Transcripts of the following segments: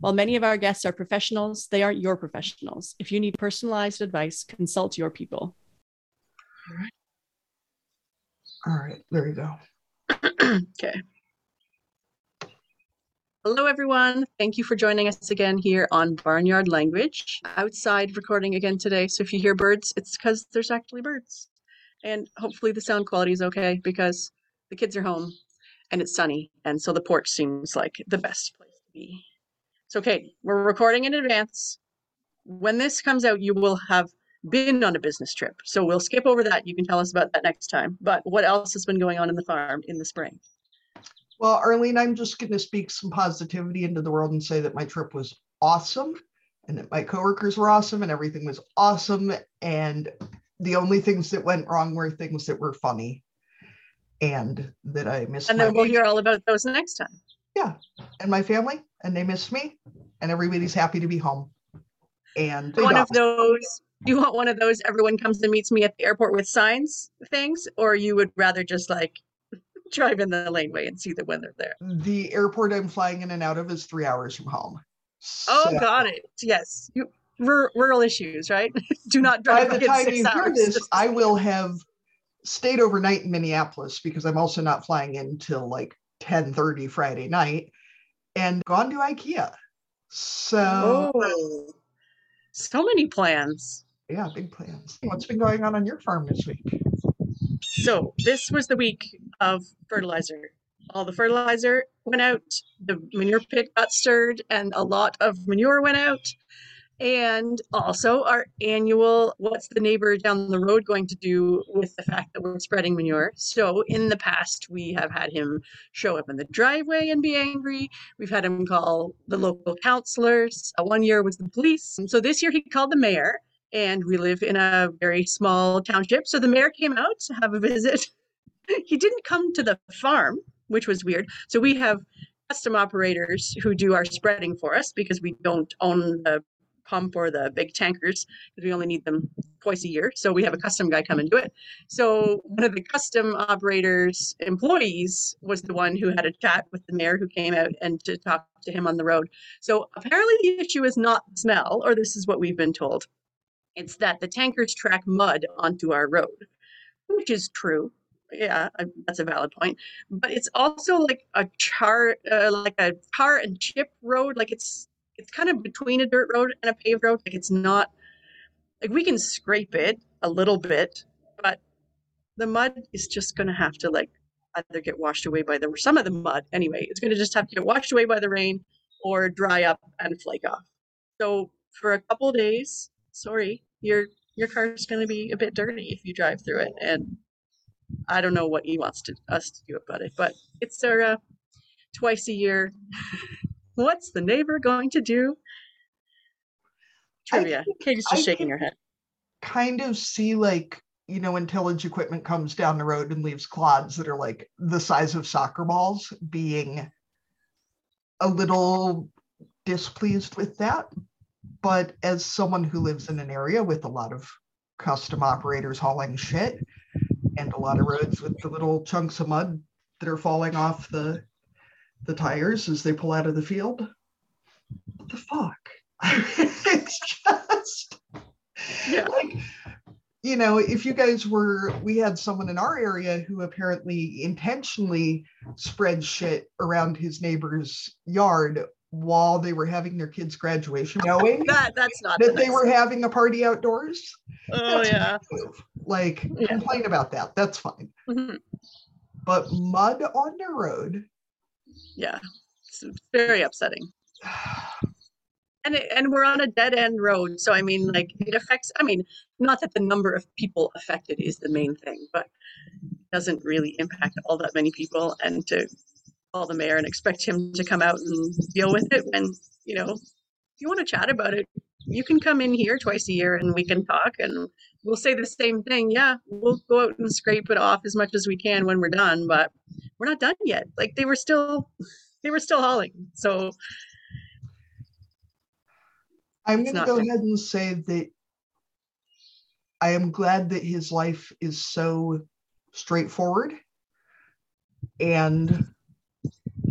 While many of our guests are professionals, they aren't your professionals. If you need personalized advice, consult your people. All right. All right, there you go. okay. Hello, everyone. Thank you for joining us again here on Barnyard Language. Outside recording again today. So if you hear birds, it's because there's actually birds. And hopefully the sound quality is okay because the kids are home and it's sunny. And so the porch seems like the best place to be. So, okay, we're recording in advance. When this comes out, you will have been on a business trip. So we'll skip over that. You can tell us about that next time. But what else has been going on in the farm in the spring? Well, Arlene, I'm just going to speak some positivity into the world and say that my trip was awesome and that my coworkers were awesome and everything was awesome. And the only things that went wrong were things that were funny and that I missed. And then we'll hear all about those next time. Yeah. And my family and they miss me, and everybody's happy to be home. And one of those, you want one of those everyone comes and meets me at the airport with signs things, or you would rather just like drive in the laneway and see them when they're there? The airport I'm flying in and out of is three hours from home. Oh, so, got it. Yes. You, rural issues, right? Do not drive. By the time you hear this, I will have stayed overnight in Minneapolis because I'm also not flying in until like 10 30 Friday night and gone to IKEA. So, oh, so many plans. Yeah, big plans. What's been going on on your farm this week? So, this was the week of fertilizer. All the fertilizer went out, the manure pit got stirred, and a lot of manure went out and also our annual what's the neighbor down the road going to do with the fact that we're spreading manure? So in the past we have had him show up in the driveway and be angry. We've had him call the local counselors. Uh, one year was the police. So this year he called the mayor and we live in a very small township. So the mayor came out to have a visit. He didn't come to the farm which was weird. So we have custom operators who do our spreading for us because we don't own the pump or the big tankers because we only need them twice a year. So we have a custom guy come and do it. So one of the custom operators employees was the one who had a chat with the mayor who came out and to talk to him on the road. So apparently the issue is not smell, or this is what we've been told. It's that the tankers track mud onto our road, which is true. Yeah, that's a valid point. But it's also like a char, uh, like a tar and chip road. Like it's it's kind of between a dirt road and a paved road. Like it's not like we can scrape it a little bit, but the mud is just going to have to like either get washed away by the some of the mud anyway. It's going to just have to get washed away by the rain or dry up and flake off. So for a couple days, sorry, your your car is going to be a bit dirty if you drive through it, and I don't know what he wants to us to do about it, but it's our uh, twice a year What's the neighbor going to do? Trivia. Katie's just I shaking her head. Kind of see like, you know, tillage equipment comes down the road and leaves clods that are like the size of soccer balls, being a little displeased with that. But as someone who lives in an area with a lot of custom operators hauling shit and a lot of roads with the little chunks of mud that are falling off the the tires as they pull out of the field. What the fuck? it's just yeah. like you know, if you guys were, we had someone in our area who apparently intentionally spread shit around his neighbor's yard while they were having their kids' graduation, knowing that that's not that they were having a party outdoors. Oh that's yeah, like yeah. complain about that. That's fine. Mm-hmm. But mud on the road yeah it's very upsetting. And it, and we're on a dead end road so i mean like it affects i mean not that the number of people affected is the main thing but it doesn't really impact all that many people and to call the mayor and expect him to come out and deal with it when you know if you want to chat about it you can come in here twice a year and we can talk and we'll say the same thing. Yeah, we'll go out and scrape it off as much as we can when we're done, but we're not done yet. Like they were still they were still hauling. So I'm going to go ahead and say that I am glad that his life is so straightforward and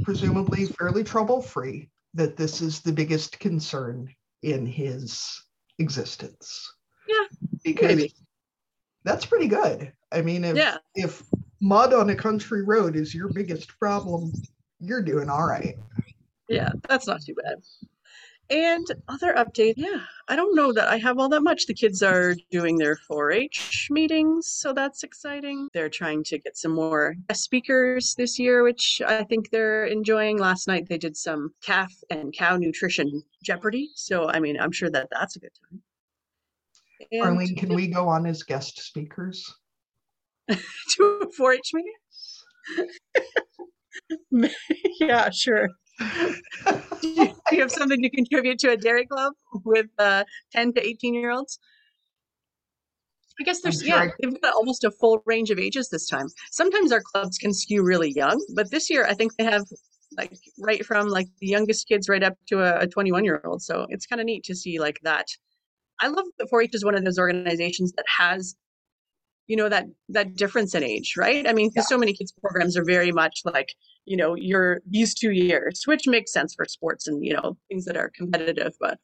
presumably fairly trouble free, that this is the biggest concern in his existence. Yeah, Because maybe. that's pretty good. I mean, if, Yeah. if mud on a country road is your biggest problem, you're doing all right. Yeah, that's not too bad. And other updates, yeah, I don't know that I have all that much. The kids are doing their 4-H meetings, so that's exciting. They're trying to get some more guest speakers this year, which I think they're enjoying. Last night they did some calf and cow nutrition Jeopardy, so I mean, I'm sure that that's a good time. And Arlene, can we go on as guest speakers? to a 4-H meeting? yeah, sure. Do you, have something to contribute to a dairy club with uh, 10 to 18 year olds? I guess there's, sure yeah, they've got almost a full range of ages this time. Sometimes our clubs can skew really young, but this year I think they have like right from like the youngest kids right up to a 21 year old. So it's kind of neat to see like that. I love that 4 H is one of those organizations that has you know that that difference in age right i mean because so many kids programs are very much like you know you're these two years which makes sense for sports and you know things that are competitive but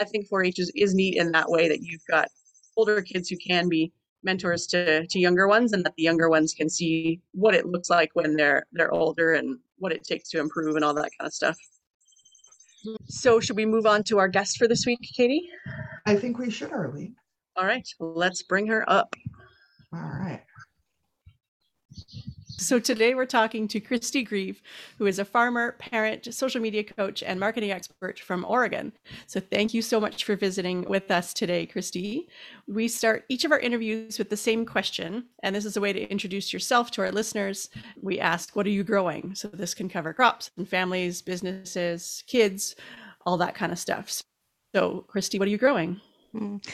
i think 4-h is, is neat in that way that you've got older kids who can be mentors to to younger ones and that the younger ones can see what it looks like when they're they're older and what it takes to improve and all that kind of stuff so should we move on to our guest for this week katie I think we should, Arlene. all right let's bring her up All right. So today we're talking to Christy Grieve, who is a farmer, parent, social media coach, and marketing expert from Oregon. So thank you so much for visiting with us today, Christy. We start each of our interviews with the same question, and this is a way to introduce yourself to our listeners. We ask, What are you growing? So this can cover crops and families, businesses, kids, all that kind of stuff. So, Christy, what are you growing? Mm.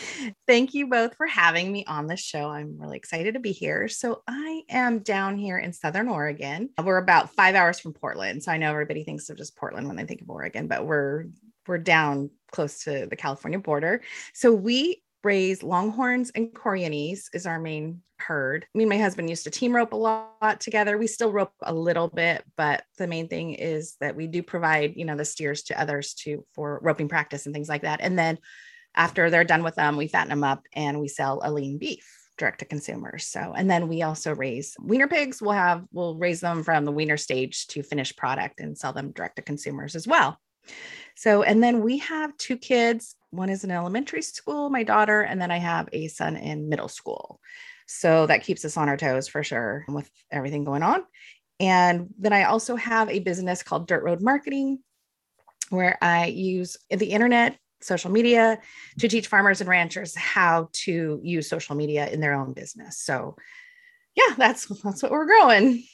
Thank you both for having me on the show. I'm really excited to be here. So, I am down here in Southern Oregon. We're about five hours from Portland. So, I know everybody thinks of just Portland when they think of Oregon, but we're we're down close to the California border. So, we raise longhorns and Corrientes is our main herd. Me and my husband used to team rope a lot together. We still rope a little bit, but the main thing is that we do provide, you know, the steers to others to for roping practice and things like that. And then after they're done with them, we fatten them up and we sell a lean beef direct to consumers. So, and then we also raise wiener pigs. We'll have, we'll raise them from the wiener stage to finished product and sell them direct to consumers as well. So, and then we have two kids. One is in elementary school, my daughter, and then I have a son in middle school. So that keeps us on our toes for sure with everything going on. And then I also have a business called Dirt Road Marketing, where I use the internet social media to teach farmers and ranchers how to use social media in their own business. So yeah, that's that's what we're growing.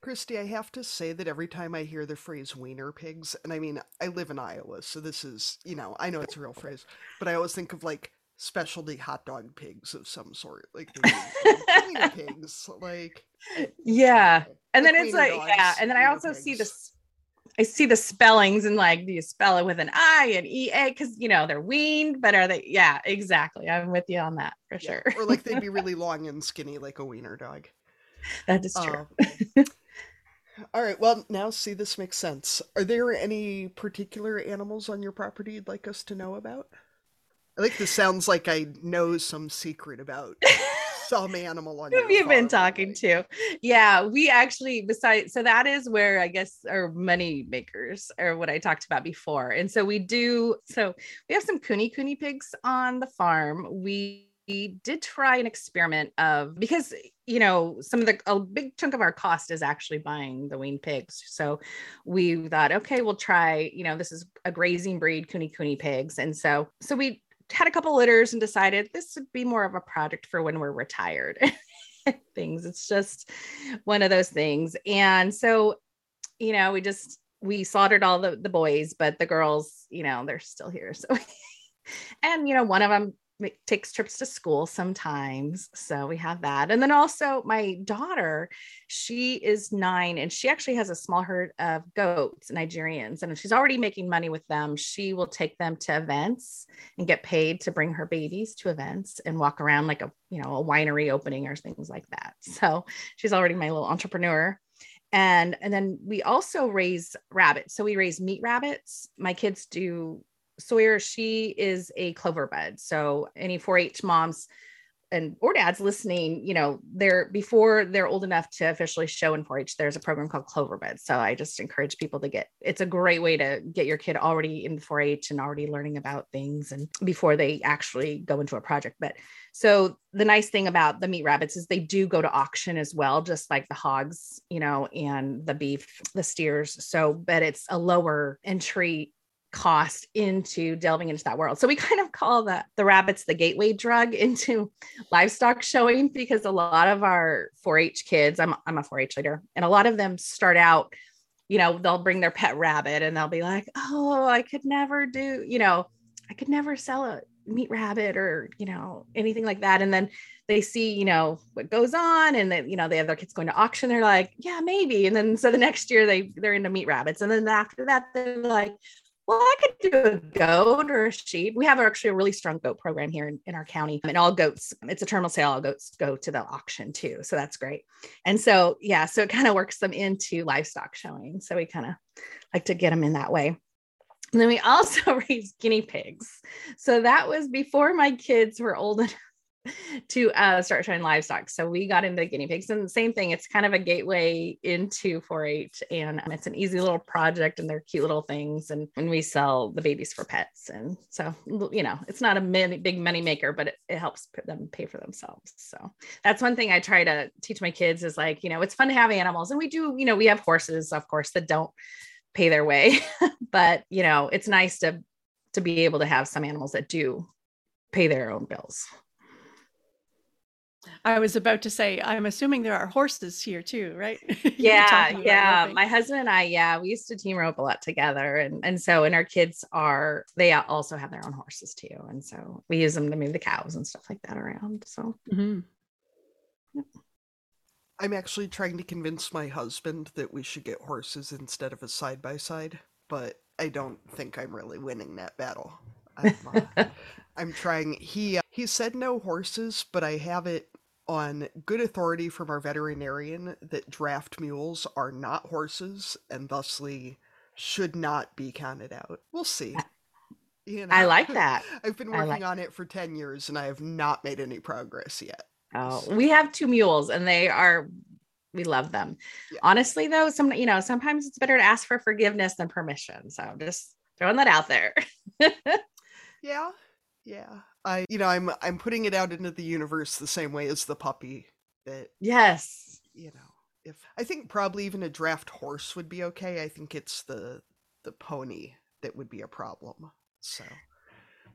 Christy, I have to say that every time I hear the phrase wiener pigs, and I mean, I live in Iowa, so this is, you know, I know it's a real phrase, but I always think of like specialty hot dog pigs of some sort. Like wiener pigs. Like, Yeah. And then Like it's wiener like, yeah. And then I also see this. I see the spellings and like, do you spell it with an I and EA? Because, you know, they're weaned, but are they? Yeah, exactly. I'm with you on that for yeah. sure. or like they'd be really long and skinny like a wiener dog. that is true. Uh, all right. Well, now see, this makes sense. Are there any particular animals on your property you'd like us to know about? I think this sounds like I know some secret about some animal on Who your have you been talking to? Yeah, we actually besides so that is where I guess our money makers are what I talked about before. And so we do so we have some Kune Kune pigs on the farm. We we did try an experiment of because you know some of the a big chunk of our cost is actually buying the weaned pigs so we thought okay we'll try you know this is a grazing breed Kune Kune pigs and so so we had a couple litters and decided this would be more of a project for when we're retired things it's just one of those things and so you know we just we slaughtered all the, the boys, but the girls, you know, they're still here. So, and, you know, one of them takes trips to school sometimes. So we have that. And then also my daughter, she is nine and she actually has a small herd of goats, Nigerians. And she's already making money with them, she will take them to events and get paid to bring her babies to events and walk around like a, you know, a winery opening or things like that. So she's already my little entrepreneur. And, and then we also raise rabbits. So we raise meat rabbits. My kids do Sawyer, she is a clover bud. So any 4-H moms and or dads listening, you know, they're before they're old enough to officially show in 4-H, there's a program called Clover Bud. So I just encourage people to get it's a great way to get your kid already in 4-H and already learning about things and before they actually go into a project. But so the nice thing about the meat rabbits is they do go to auction as well, just like the hogs, you know, and the beef, the steers. So, but it's a lower entry cost into delving into that world. So we kind of call the the rabbits the gateway drug into livestock showing because a lot of our 4-H kids, I'm I'm a 4-H leader, and a lot of them start out, you know, they'll bring their pet rabbit and they'll be like, "Oh, I could never do, you know, I could never sell a meat rabbit or, you know, anything like that." And then they see, you know, what goes on and then, you know, they have their kids going to auction. They're like, yeah, maybe. And then so the next year they they're into meat rabbits. And then after that, they're like, well, I could do a goat or a sheep. We have actually a really strong goat program here in, in our county, and all goats, it's a terminal sale, all goats go to the auction too. So that's great. And so, yeah, so it kind of works them into livestock showing. So we kind of like to get them in that way. And then we also raise guinea pigs. So that was before my kids were old enough to uh, start showing livestock. So we got into guinea pigs, and the same thing. It's kind of a gateway into 4-H, and um, it's an easy little project, and they're cute little things. And when we sell the babies for pets, and so you know, it's not a many, big money maker, but it, it helps them pay for themselves. So that's one thing I try to teach my kids is like, you know, it's fun to have animals, and we do. You know, we have horses, of course, that don't pay their way, but you know, it's nice to to be able to have some animals that do pay their own bills. I was about to say, I'm assuming there are horses here too, right? yeah, yeah. My husband and I, yeah, we used to team rope a lot together, and and so and our kids are they also have their own horses too, and so we use them to move the cows and stuff like that around. So. Mm-hmm. I'm actually trying to convince my husband that we should get horses instead of a side by side, but I don't think I'm really winning that battle. I'm, uh, I'm trying. He uh, he said no horses, but I have it on good authority from our veterinarian that draft mules are not horses and thusly should not be counted out. We'll see. You know, I like that. I've been working like on it for 10 years and I have not made any progress yet. Oh, we have two mules and they are we love them. Yeah. Honestly though, some you know, sometimes it's better to ask for forgiveness than permission. So just throwing that out there. yeah. Yeah. I you know, I'm I'm putting it out into the universe the same way as the puppy that Yes. You know, if I think probably even a draft horse would be okay. I think it's the the pony that would be a problem. So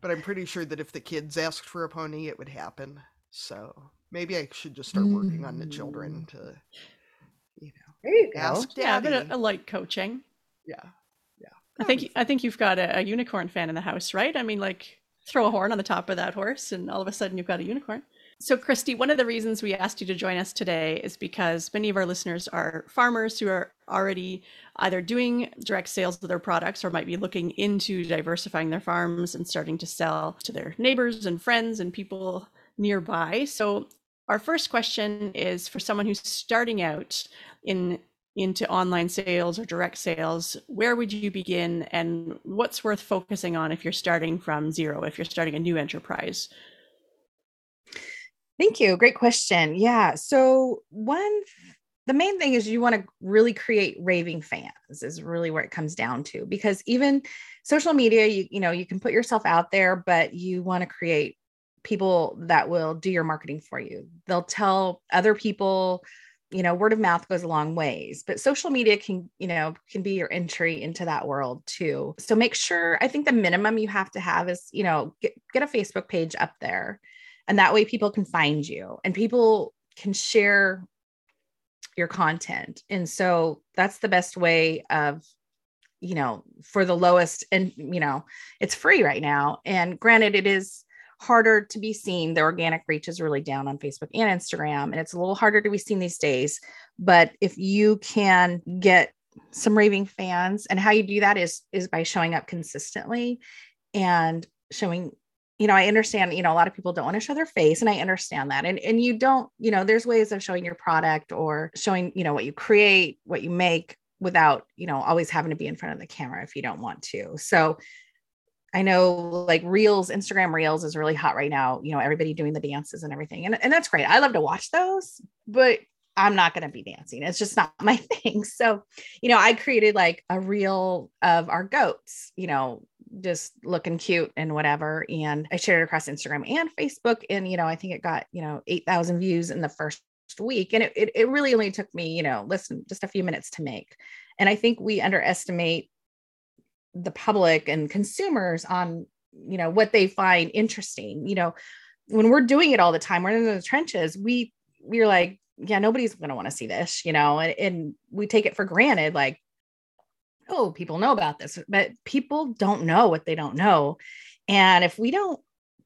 but I'm pretty sure that if the kids asked for a pony, it would happen. So maybe I should just start working on the children mm. to, you know, there you go. Ask yeah, but a, a light coaching. Yeah, yeah. I think I think you've got a, a, unicorn fan in the house, right? I mean, like throw a horn on the top of that horse and all of a sudden you've got a unicorn. So, Christy, one of the reasons we asked you to join us today is because many of our listeners are farmers who are already either doing direct sales of their products or might be looking into diversifying their farms and starting to sell to their neighbors and friends and people nearby. So, our first question is for someone who's starting out in into online sales or direct sales, where would you begin and what's worth focusing on if you're starting from zero, if you're starting a new enterprise? Thank you. Great question. Yeah. So, one, the main thing is you want to really create raving fans, is really where it comes down to. Because even social media, you, you know, you can put yourself out there, but you want to create people that will do your marketing for you. They'll tell other people you know word of mouth goes a long ways but social media can you know can be your entry into that world too so make sure i think the minimum you have to have is you know get, get a facebook page up there and that way people can find you and people can share your content and so that's the best way of you know, for the lowest and, you know, it's free right now. And granted, it is harder to be seen. The organic reach is really down on Facebook and Instagram, and it's a little harder to be seen these days. But if you can get some raving fans, and how you do that is is by showing up consistently and showing you know, I understand, you know, a lot of people don't want to show their face and I understand that. And and you don't, you know, there's ways of showing your product or showing, you know, what you create, what you make without, you know, always having to be in front of the camera if you don't want to. So I know like Reels, Instagram Reels is really hot right now, you know, everybody doing the dances and everything. And and that's great. I love to watch those, but I'm not going to be dancing. It's just not my thing. So, you know, I created like a reel of our goats, you know, just looking cute and whatever. And I shared it across Instagram and Facebook. And, you know, I think it got, you know, 8,000 views in the first week. And it, it, it really only took me, you know, listen, just a few minutes to make. And I think we underestimate the public and consumers on, you know, what they find interesting. You know, when we're doing it all the time, we're in the trenches, we, we're like, yeah, nobody's going to want to see this, you know, and, and we take it for granted. Like, oh, people know about this, but people don't know what they don't know. And if we don't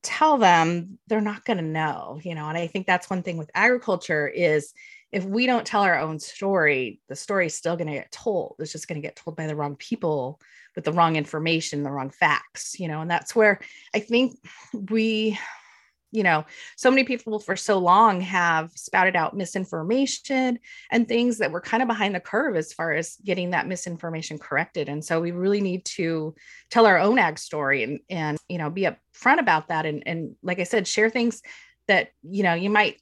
tell them, they're not going to know, you know. And I think that's one thing with agriculture is if we don't tell our own story, the story's still going to get told. It's just going to get told by the wrong people with the wrong information, the wrong facts, you know. And that's where I think we you know, so many people for so long have spouted out misinformation and things that were kind of behind the curve as far as getting that misinformation corrected. And so we really need to tell our own ag story and and you know be upfront about that and and like I said, share things that you know you might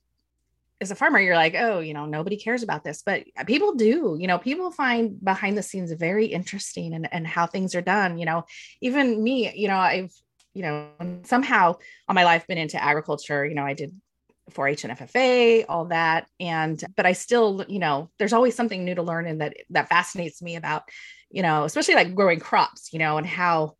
as a farmer you're like oh you know nobody cares about this but people do you know people find behind the scenes very interesting and, and how things are done you know even me you know i've you know, somehow all my life been into agriculture. You know, I did 4-H and FFA, all that, and but I still, you know, there's always something new to learn, and that that fascinates me about, you know, especially like growing crops, you know, and how,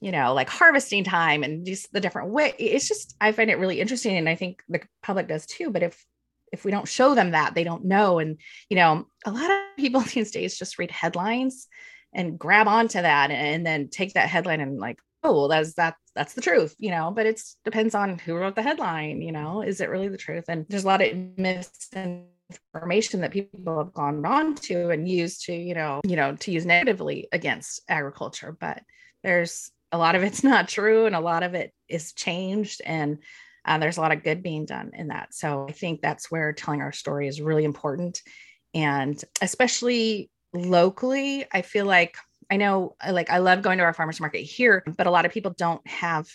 you know, like harvesting time and just the different way. It's just I find it really interesting, and I think the public does too. But if if we don't show them that, they don't know, and you know, a lot of people these days just read headlines and grab onto that and then take that headline and like oh well that's that that's the truth you know but it's depends on who wrote the headline you know is it really the truth? And there's a lot of misinformation that people have gone on to and used to you know you know to use negatively against agriculture but there's a lot of it's not true and a lot of it is changed and uh, there's a lot of good being done in that so i think that's where telling our story is really important and especially locally i feel like I know like I love going to our farmers market here, but a lot of people don't have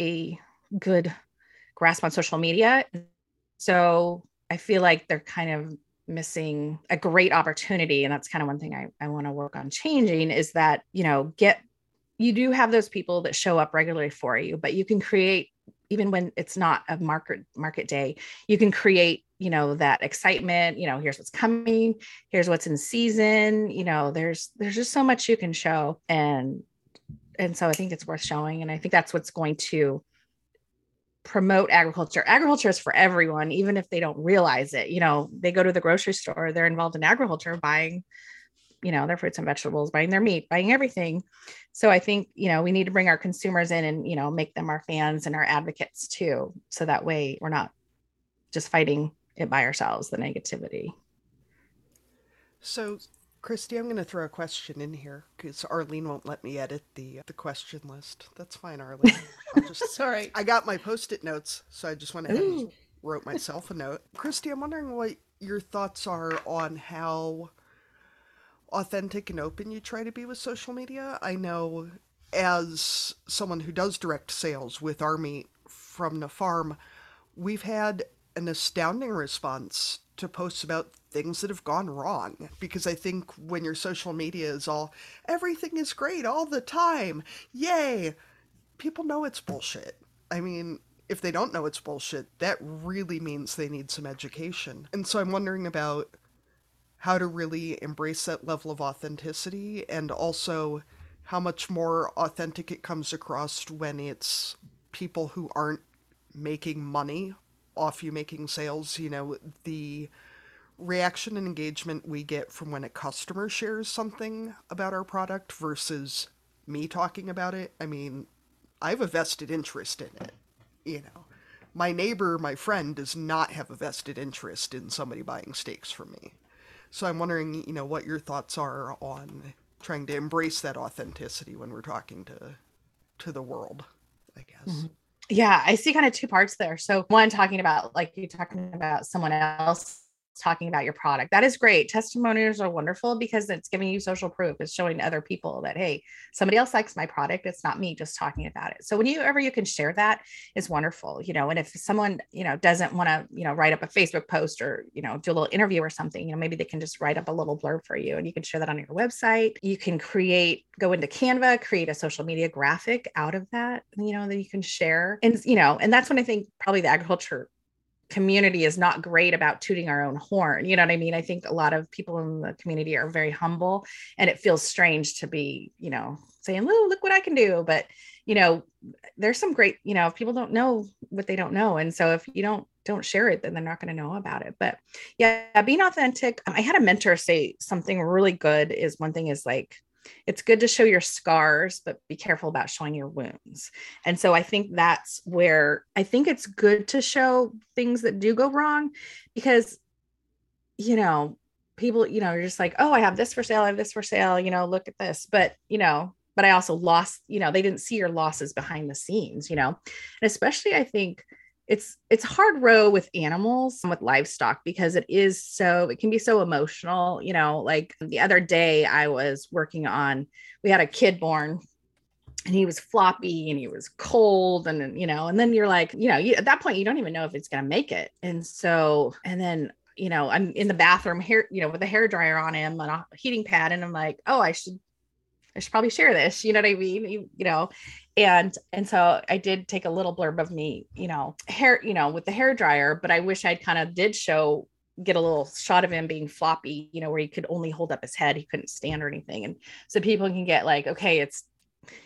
a good grasp on social media. So I feel like they're kind of missing a great opportunity. And that's kind of one thing I, I want to work on changing is that, you know, get you do have those people that show up regularly for you, but you can create even when it's not a market market day, you can create you know that excitement you know here's what's coming here's what's in season you know there's there's just so much you can show. And and so i think it's worth showing and i think that's what's going to promote agriculture. Agriculture is for everyone even if they don't realize it. You know they go to the grocery store they're involved in agriculture buying you know their fruits and vegetables buying their meat buying everything so i think you know we need to bring our consumers in and you know make them our fans and our advocates too so that way we're not just fighting it by ourselves, the negativity. So, Christy, I'm going to throw a question in here because Arlene won't let me edit the uh, the question list. That's fine, Arlene. I'll just, Sorry. I got my post-it notes, so I just went ahead Ooh. and wrote myself a note. Christy, I'm wondering what your thoughts are on how authentic and open you try to be with social media. I know as someone who does direct sales with Army from the farm, we've had an astounding response to posts about things that have gone wrong because I think when your social media is all everything is great all the time, yay, people know it's bullshit. I mean, if they don't know it's bullshit, that really means they need some education. And so I'm wondering about how to really embrace that level of authenticity and also how much more authentic it comes across when it's people who aren't making money off you making sales, you know, the reaction and engagement we get from when a customer shares something about our product versus me talking about it. I mean, I have a vested interest in it, you know. My neighbor, my friend, does not have a vested interest in somebody buying steaks from me. So I'm wondering, you know, what your thoughts are on trying to embrace that authenticity when we're talking to to the world, I guess. Mm-hmm. Yeah, I see kind of two parts there. So one talking about like you talking about someone else talking about your product. That is great. Testimonials are wonderful because it's giving you social proof. It's showing other people that, hey, somebody else likes my product. It's not me just talking about it. So whenever you can share that is wonderful, you know, and if someone, you know, doesn't want to, you know, write up a Facebook post or, you know, do a little interview or something, you know, maybe they can just write up a little blurb for you and you can share that on your website. You can create, go into Canva, create a social media graphic out of that, you know, that you can share. And, you know, and that's when I think probably the agriculture community is not great about tooting our own horn. You know what I mean? I think a lot of people in the community are very humble and it feels strange to be, you know, saying, "Oh, look what I can do." But, you know, there's some great, you know, if people don't know what they don't know. And so if you don't don't share it, then they're not going to know about it. But yeah, being authentic. I had a mentor say something really good is one thing is like it's good to show your scars, but be careful about showing your wounds. And so I think that's where I think it's good to show things that do go wrong because, you know, people, you know, you're just like, oh, I have this for sale, I have this for sale, you know, look at this. But, you know, but I also lost, you know, they didn't see your losses behind the scenes, you know, and especially I think it's it's hard row with animals with livestock because it is so it can be so emotional you know like the other day i was working on we had a kid born and he was floppy and he was cold and you know and then you're like you know you, at that point you don't even know if it's going to make it and so and then you know i'm in the bathroom here you know with a hair dryer on him and a heating pad and i'm like oh i should I should probably share this. You know what I mean? You, you, know, and and so I did take a little blurb of me, you know, hair, you know, with the hair dryer, but I wish I'd kind of did show get a little shot of him being floppy, you know, where he could only hold up his head, he couldn't stand or anything, and so people can get like, okay, it's,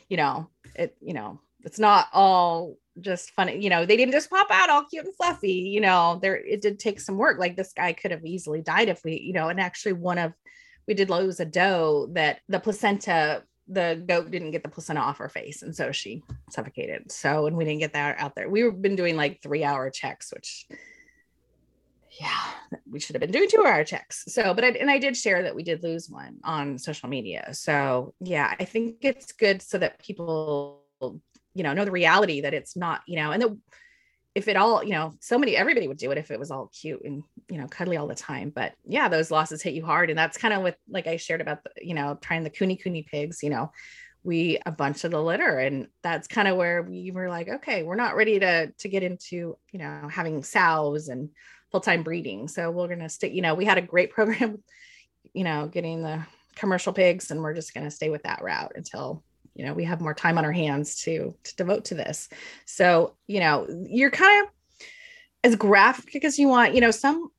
you know, it, you know, it's not all just funny, you know, they didn't just pop out all cute and fluffy, you know, there it did take some work. Like this guy could have easily died if we, you know, and actually one of we did lose a doe that the placenta the goat didn't get the placenta off her face and so she suffocated. So and we didn't get that out there we've been doing like three hour checks which yeah we should have been doing two hour checks. So but I, and i did share that we did lose one on social media. So yeah i think it's good so that people you know know the reality that it's not you know and the if it all, you know, so many, everybody would do it if it was all cute and, you know, cuddly all the time. But yeah, those losses hit you hard. And that's kind of what, like I shared about, the, you know, trying the Kune Kune pigs, you know, we a bunch of the litter. And that's kind of where we were like, okay, we're not ready to, to get into, you know, having sows and full-time breeding. So we're to stick, you know, we had a great program, you know, getting the commercial pigs and we're just to stay with that route until you know we have more time on our hands to to devote to this. So you know you're kind of as graphic as you want you know some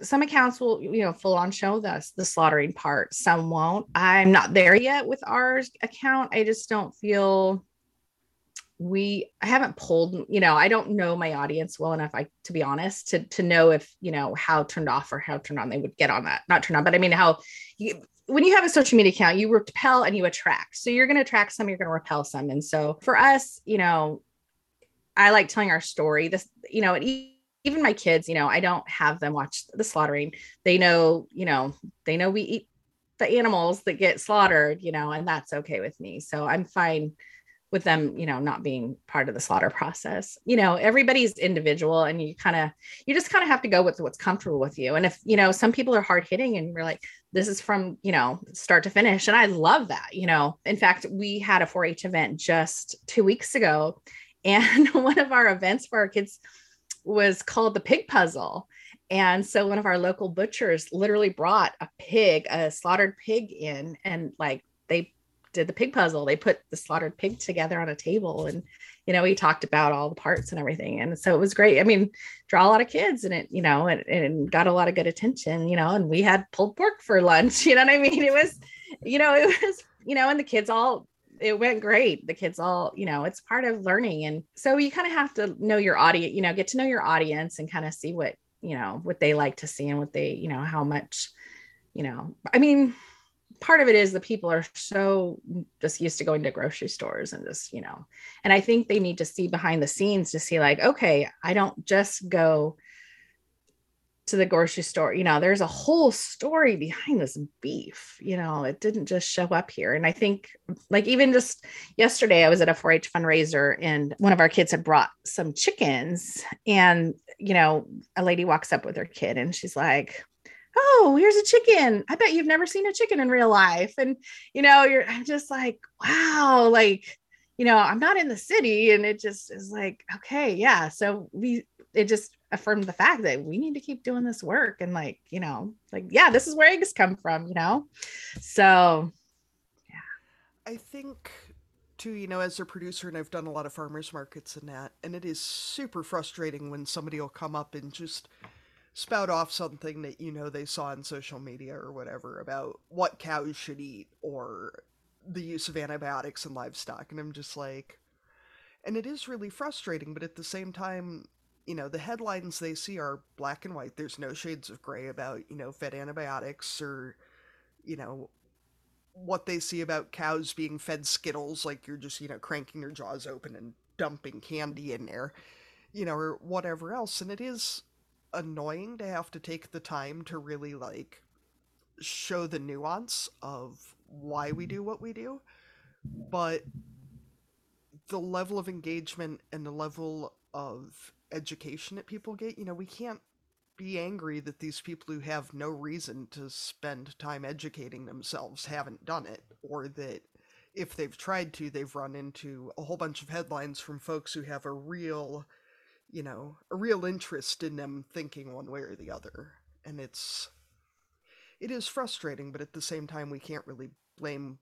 some accounts will you know full on show us the slaughtering part. Some won't. I'm not there yet with our account. I just don't feel we i haven't pulled you know i don't know my audience well enough i to be honest to to know if you know how turned off or how turned on they would get on that. Not turned on but i mean how you, when you have a social media account, you repel and you attract. So you're going to attract some, you're going to repel some. And so for us, you know, I like telling our story. This, you know, even my kids, you know, I don't have them watch the slaughtering. They know, you know, they know we eat the animals that get slaughtered, you know, and that's okay with me. So I'm fine with them, you know, not being part of the slaughter process. You know, everybody's individual and you kind of you just kind of have to go with what's comfortable with you. And if, you know, some people are hard hitting and we're like this is from, you know, start to finish and I love that, you know. In fact, we had a 4-H event just 2 weeks ago and one of our events for our kids was called the pig puzzle. And so one of our local butchers literally brought a pig, a slaughtered pig in and like did the pig puzzle. They put the slaughtered pig together on a table and you know, he talked about all the parts and everything. And so it was great. I mean, draw a lot of kids and it, you know, and, and got a lot of good attention, you know, and we had pulled pork for lunch, you know what I mean? It was, you know, it was, you know, and the kids all it went great. The kids all, you know, it's part of learning. And so you kind of have to know your audience, you know, get to know your audience and kind of see what you know what they like to see and what they you know how much you know i mean part of it is the people are so just used to going to grocery stores and just you know and i think they need to see behind the scenes to see like okay i don't just go to the grocery store. You know there's a whole story behind this beef you know it didn't just show up here. And i think like even just yesterday i was at a 4-h fundraiser and one of our kids had brought some chickens and you know a lady walks up with her kid and she's like oh here's a chicken. I bet you've never seen a chicken in real life. And you know you're i'm just like wow like you know i'm not in the city. And it just is like okay yeah. So we it just affirmed the fact that we need to keep doing this work. And like you know like yeah this is where eggs come from you know? So yeah I think too, you know, as a producer, and I've done a lot of farmers markets and that, and it is super frustrating when somebody will come up and just spout off something that you know they saw on social media or whatever about what cows should eat or the use of antibiotics in livestock, and I'm just like, and it is really frustrating, but at the same time, you know, the headlines they see are black and white. There's no shades of gray about, you know, fed antibiotics or, you know, what they see about cows being fed Skittles, like you're just, you know, cranking your jaws open and dumping candy in there, you know, or whatever else. And it is annoying to have to take the time to really, like, show the nuance of why we mm-hmm. do what we do. But the level of engagement and the level of education that people get, you know, we can't be angry that these people who have no reason to spend time educating themselves haven't done it, or that if they've tried to, they've run into a whole bunch of headlines from folks who have a real, you know, a real interest in them thinking one way or the other. And it's, it is frustrating, but at the same time, we can't really blame,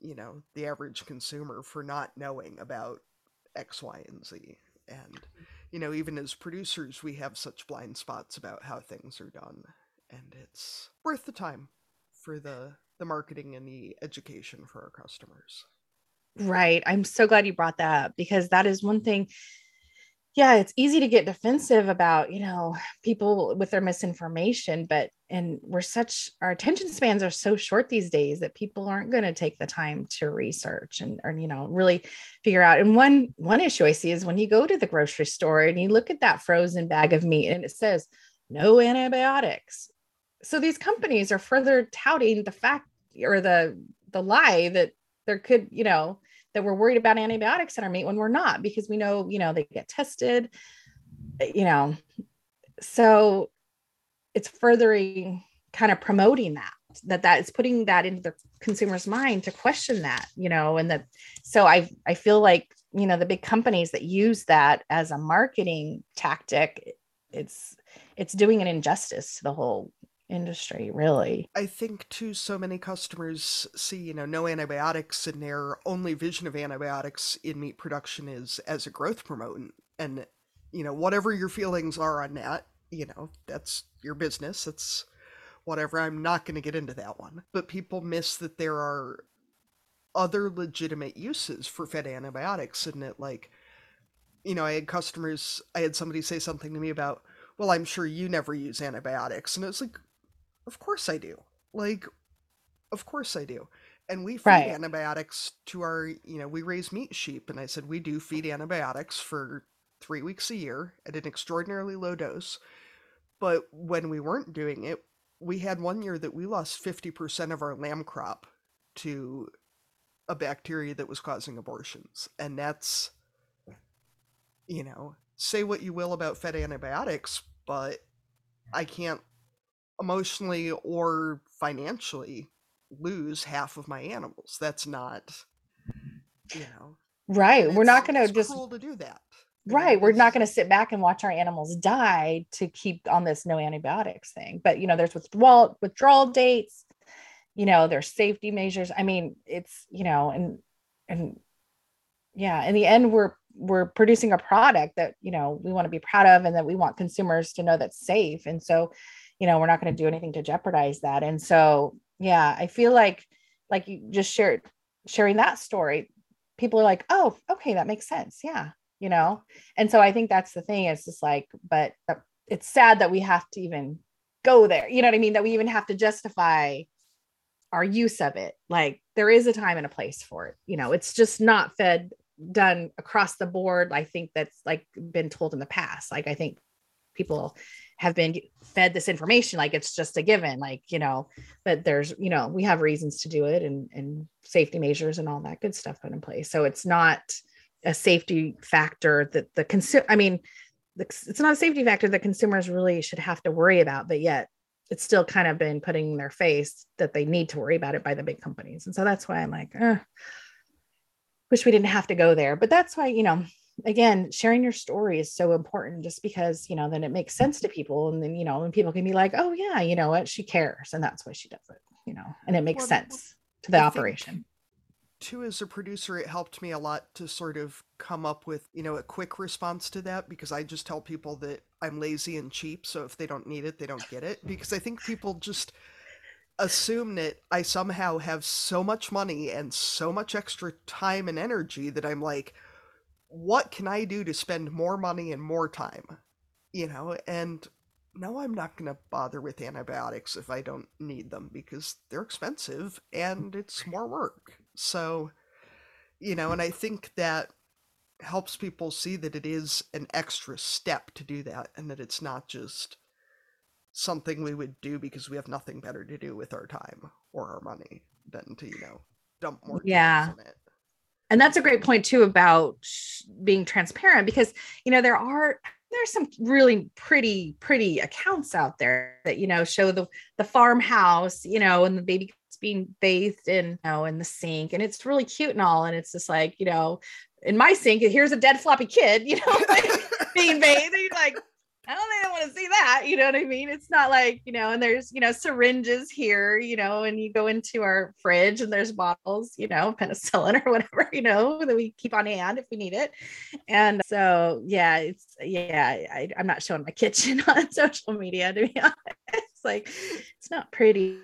you know, the average consumer for not knowing about X, Y, and Z. And, you know, even as producers, we have such blind spots about how things are done. And it's worth the time for the the marketing and the education for our customers. Right. I'm so glad you brought that up because that is one thing. Yeah, it's easy to get defensive about, you know, people with their misinformation, but and we're such our attention spans are so short these days that people aren't going to take the time to research and or you know, really figure out. And one one issue I see is when you go to the grocery store and you look at that frozen bag of meat and it says no antibiotics. So these companies are further touting the fact or the the lie that there could, you know, that we're worried about antibiotics in our meat when we're not because we know, you know, they get tested, eh, you know. So it's furthering kind of promoting that that that is putting that into the consumer's mind to question that, you know, and that so I I feel like, you know, the big companies that use that as a marketing tactic, it's it's doing an injustice to the whole industry really I think too so many customers see, you know, no antibiotics and their only vision of antibiotics in meat production is as a growth promotant. And, you know, whatever your feelings are on that, you know, that's your business. It's whatever. I'm not going to get into that one. But people miss that there are other legitimate uses for fed antibiotics and that like you know, I had customers I had somebody say something to me about, well, I'm sure you never use antibiotics. And it's like, of course I do. Like, of course I do. And we feed Right. antibiotics to our, you know, we raise meat sheep. And I said, we do feed antibiotics for three weeks a year at an extraordinarily low dose. But when we weren't doing it, we had one year that we lost 50% of our lamb crop to a bacteria that was causing abortions. And that's, you know, say what you will about fed antibiotics, but I can't emotionally or financially lose half of my animals. That's not, you know, right we're not going to just cruel to do that. Right we're not going to sit back and watch our animals die to keep on this no antibiotics thing but you know there's withdrawal withdrawal dates you know there's safety measures i mean it's you know and and yeah in the end we're we're producing a product that you know we want to be proud of and that we want consumers to know that's safe and so you know we're not going to do anything to jeopardize that and so yeah i feel like like you just shared sharing that story people are like oh okay that makes sense yeah you know and so i think that's the thing it's just like but it's sad that we have to even go there. You know what I mean? That we even have to justify our use of it. Like there is a time and a place for it. You know, it's just not fed done across the board. I think that's like been told in the past. Like I think people have been fed this information like it's just a given like you know but there's you know we have reasons to do it and and safety measures and all that good stuff put in place. So it's not a safety factor that the consumer i mean it's not a safety factor that consumers really should have to worry about but yet it's still kind of been putting in their face that they need to worry about it by the big companies. And so that's why i'm like eh, wish we didn't have to go there. But that's why you know again sharing your story is so important just because you know then it makes sense to people and then you know and people can be like oh yeah you know what? She cares and that's why she does it you know and it makes well, sense to the I operation. too as a producer it helped me a lot to sort of come up with you know a quick response to that because i just tell people that i'm lazy and cheap so if they don't need it they don't get it because i think people just assume that i somehow have so much money and so much extra time and energy that i'm like what can I do to spend more money and more time? You know, and no, I'm not going to bother with antibiotics if I don't need them because they're expensive and it's more work. So, you know, and I think that helps people see that it is an extra step to do that and that it's not just something we would do because we have nothing better to do with our time or our money than to, you know, dump more yeah. in it and that's a great point too about being transparent because you know there are there's some really pretty pretty accounts out there that you know show the the farmhouse you know and the baby being bathed in you know in the sink. And it's really cute and all. And it's just like you know in my sink here's a dead floppy kid you know being bathed. And you're like I don't think I want to see that. You know what I mean? It's not like, you know, and there's, you know, syringes here, you know, and you go into our fridge and there's bottles, you know, penicillin or whatever, you know, that we keep on hand if we need it. And so, yeah, it's, yeah, I, I'm not showing my kitchen on social media to be honest. It's like, it's not pretty,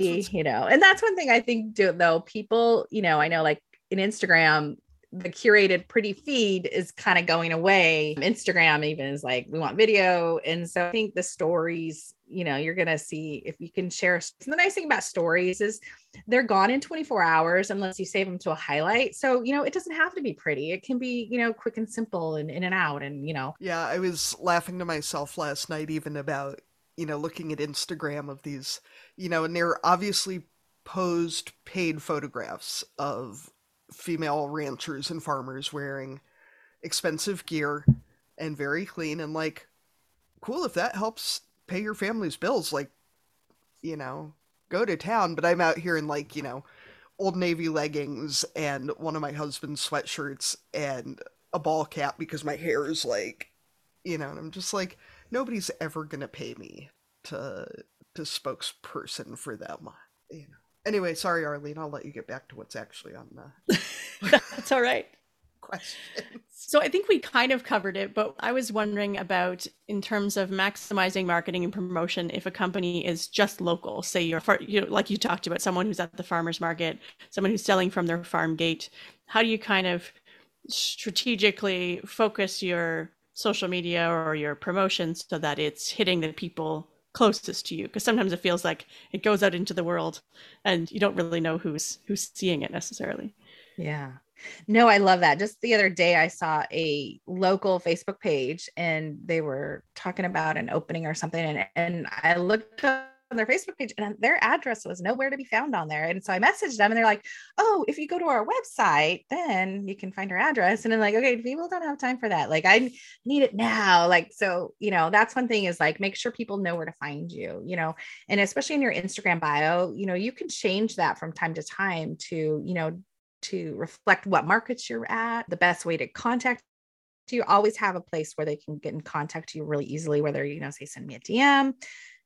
you know, and that's one thing I think, do though, people, you know, I know like in Instagram, the curated pretty feed is kind of going away. Instagram even is like, we want video. And so I think the stories, you know, you're going to see if you can share. the nice thing about stories is they're gone in 24 hours unless you save them to a highlight. So, you know, it doesn't have to be pretty. It can be, you know, quick and simple and in and out. And, you know, yeah, I was laughing to myself last night, even about, you know, looking at Instagram of these, you know, and they're obviously posed paid photographs of female ranchers and farmers wearing expensive gear and very clean and like cool if that helps pay your family's bills like you know go to town. But i'm out here in like you know old navy leggings and one of my husband's sweatshirts and a ball cap because my hair is like you know and i'm just like nobody's ever gonna pay me to to spokesperson for them you know Anyway, sorry, Arlene. I'll let you get back to what's actually on the. That's all right. Questions. So I think we kind of covered it, but I was wondering about in terms of maximizing marketing and promotion. If a company is just local, say you're, you know, like you talked about, someone who's at the farmers market, someone who's selling from their farm gate. How do you kind of strategically focus your social media or your promotions so that it's hitting the people closest to you because sometimes it feels like it goes out into the world and you don't really know who's who's seeing it necessarily. Yeah. No i love that. Just the other day i saw a local facebook page and they were talking about an opening or something and, and i looked up their Facebook page and their address was nowhere to be found on there. And so I messaged them and they're like, oh, if you go to our website, then you can find our address. And I'm like, okay, people don't have time for that. Like, I need it now. Like, so, you know, that's one thing is like make sure people know where to find you, you know, and especially in your Instagram bio, you know, you can change that from time to time to, you know, to reflect what markets you're at, the best way to contact you always have a place where they can get in contact you really easily, whether, you know, say send me a DM,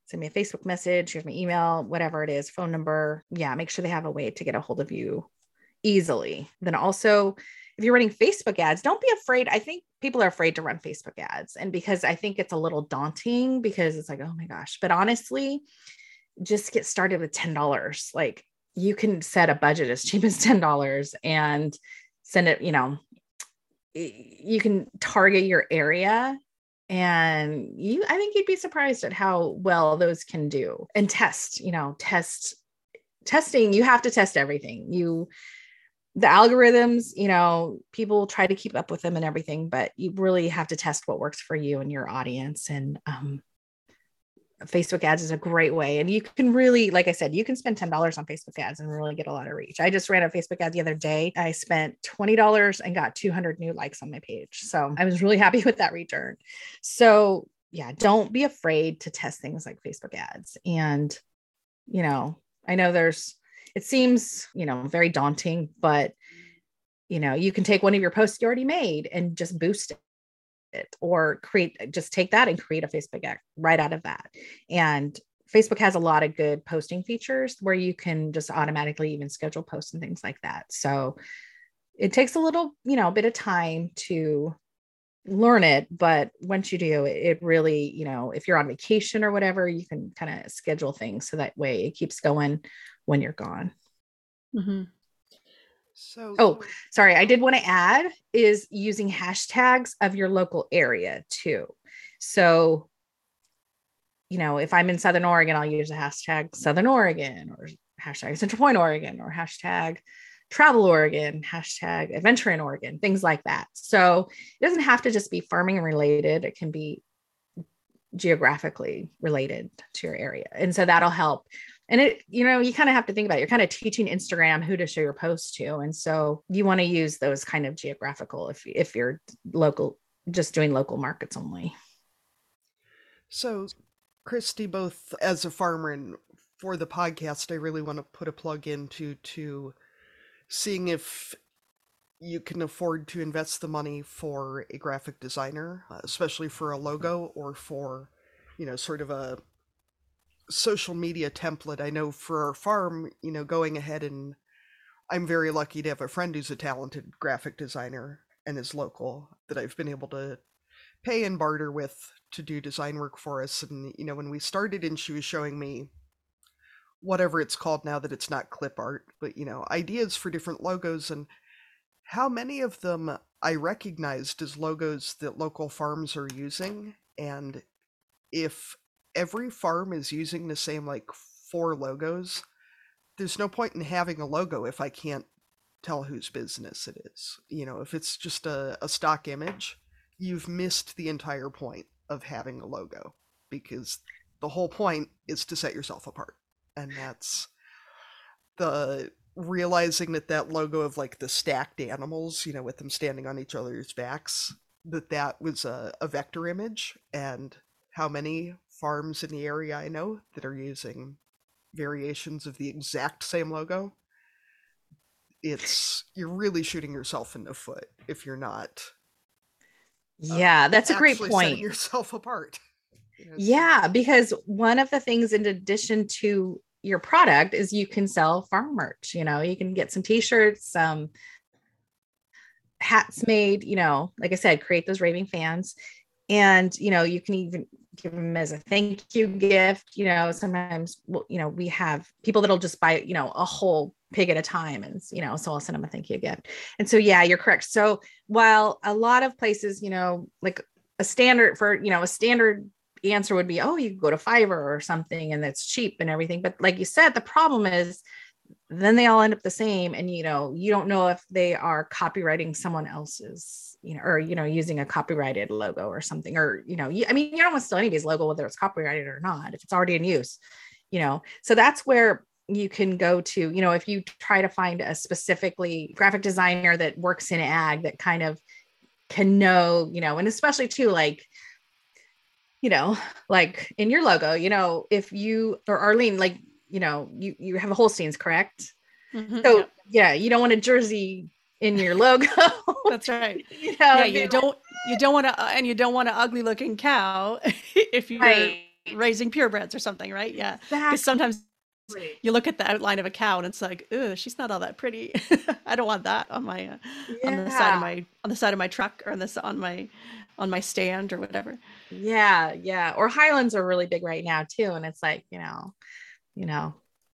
send me a Facebook message, give me email, whatever it is, phone number. Yeah, make sure they have a way to get a hold of you easily. Then also, if you're running Facebook ads, don't be afraid. I think people are afraid to run Facebook ads. And because I think it's a little daunting because it's like, oh my gosh. But honestly, just get started with $10. Like you can set a budget as cheap as $10 and send it, you know, you can target your area and you i think you'd be surprised at how well those can do and test you know test testing you have to test everything. You the algorithms you know people try to keep up with them and everything but you really have to test what works for you and your audience and um, Facebook ads is a great way. And you can really, like I said, you can spend $10 on Facebook ads and really get a lot of reach. I just ran a Facebook ad the other day. I spent $20 and got 200 new likes on my page. So I was really happy with that return. So, yeah, don't be afraid to test things like Facebook ads. And, you know, I know there's, it seems, you know, very daunting, but, you know, you can take one of your posts you already made and just boost it or create just take that and create a Facebook ad right out of that. And Facebook has a lot of good posting features where you can just automatically even schedule posts and things like that. So it takes a little, you know, a bit of time to learn it, but once you do, it really, you know, if you're on vacation or whatever, you can kind of schedule things so that way it keeps going when you're gone. Mm-hmm. So, oh, sorry, I did want to add is using hashtags of your local area too. So, you know, if I'm in Southern Oregon, I'll use a hashtag Southern Oregon or hashtag Central Point Oregon or hashtag travel Oregon, hashtag adventure in Oregon, things like that. So it doesn't have to just be farming related, it can be geographically related to your area. And so that'll help and it you know you kind of have to think about it. you're kind of teaching instagram who to show your posts to and so you want to use those kind of geographical if if you're local just doing local markets only so christy both as a farmer and for the podcast i really want to put a plug into to seeing if you can afford to invest the money for a graphic designer uh, especially for a logo or for you know sort of a social media template. I know for our farm, you know, going ahead and I'm very lucky to have a friend who's a talented graphic designer and is local that I've been able to pay and barter with to do design work for us. And, you know, when we started and she was showing me whatever it's called now that it's not clip art, but, you know, ideas for different logos and how many of them I recognized as logos that local farms are using. And if every farm is using the same like four logos, there's no point in having a logo if I can't tell whose business it is. You know, if it's just a, a stock image, you've missed the entire point of having a logo because the whole point is to set yourself apart. And that's the realizing that that logo of like the stacked animals, you know, with them standing on each other's backs, that that was a, a vector image and how many farms in the area I know that are using variations of the exact same logo. It's you're really shooting yourself in the foot if you're not. Uh, yeah, that's a great point. yourself apart. yeah, because one of the things, in addition to your product, is you can sell farm merch. You know, you can get some T-shirts, some hats made. You know, like I said, create those raving fans, and you know, you can even give them as a thank you gift. You know, sometimes, you know, we have people that'll just buy, you know, a whole pig at a time. And, you know, so I'll send them a thank you gift. And so, yeah, you're correct. So while a lot of places, you know, like a standard for, you know, a standard answer would be, oh, you go to Fiverr or something and that's cheap and everything. But like you said, the problem is then they all end up the same. And, you know, you don't know if they are copywriting someone else's you know, or you know, using a copyrighted logo or something, or you know, you, I mean, you don't want to steal anybody's logo whether it's copyrighted or not if it's already in use, you know. So that's where you can go to, you know, if you try to find a specifically graphic designer that works in ag that kind of can know, you know, and especially too like you know, like in your logo, you know, if you or Arlene, like, you know, you you have a Holsteins, correct? Mm-hmm, so yeah. yeah, you don't want a Jersey in your logo. That's right. you know, yeah, you don't you don't want to uh, and you don't want an ugly looking cow if you're right. raising purebreds or something, right? Yeah. Because exactly. sometimes you look at the outline of a cow and it's like, oh, she's not all that pretty. I don't want that on my uh, yeah. on the side of my on the side of my truck or on this on my on my stand or whatever. Yeah, yeah. Or Highlands are really big right now too, and it's like you know, you know,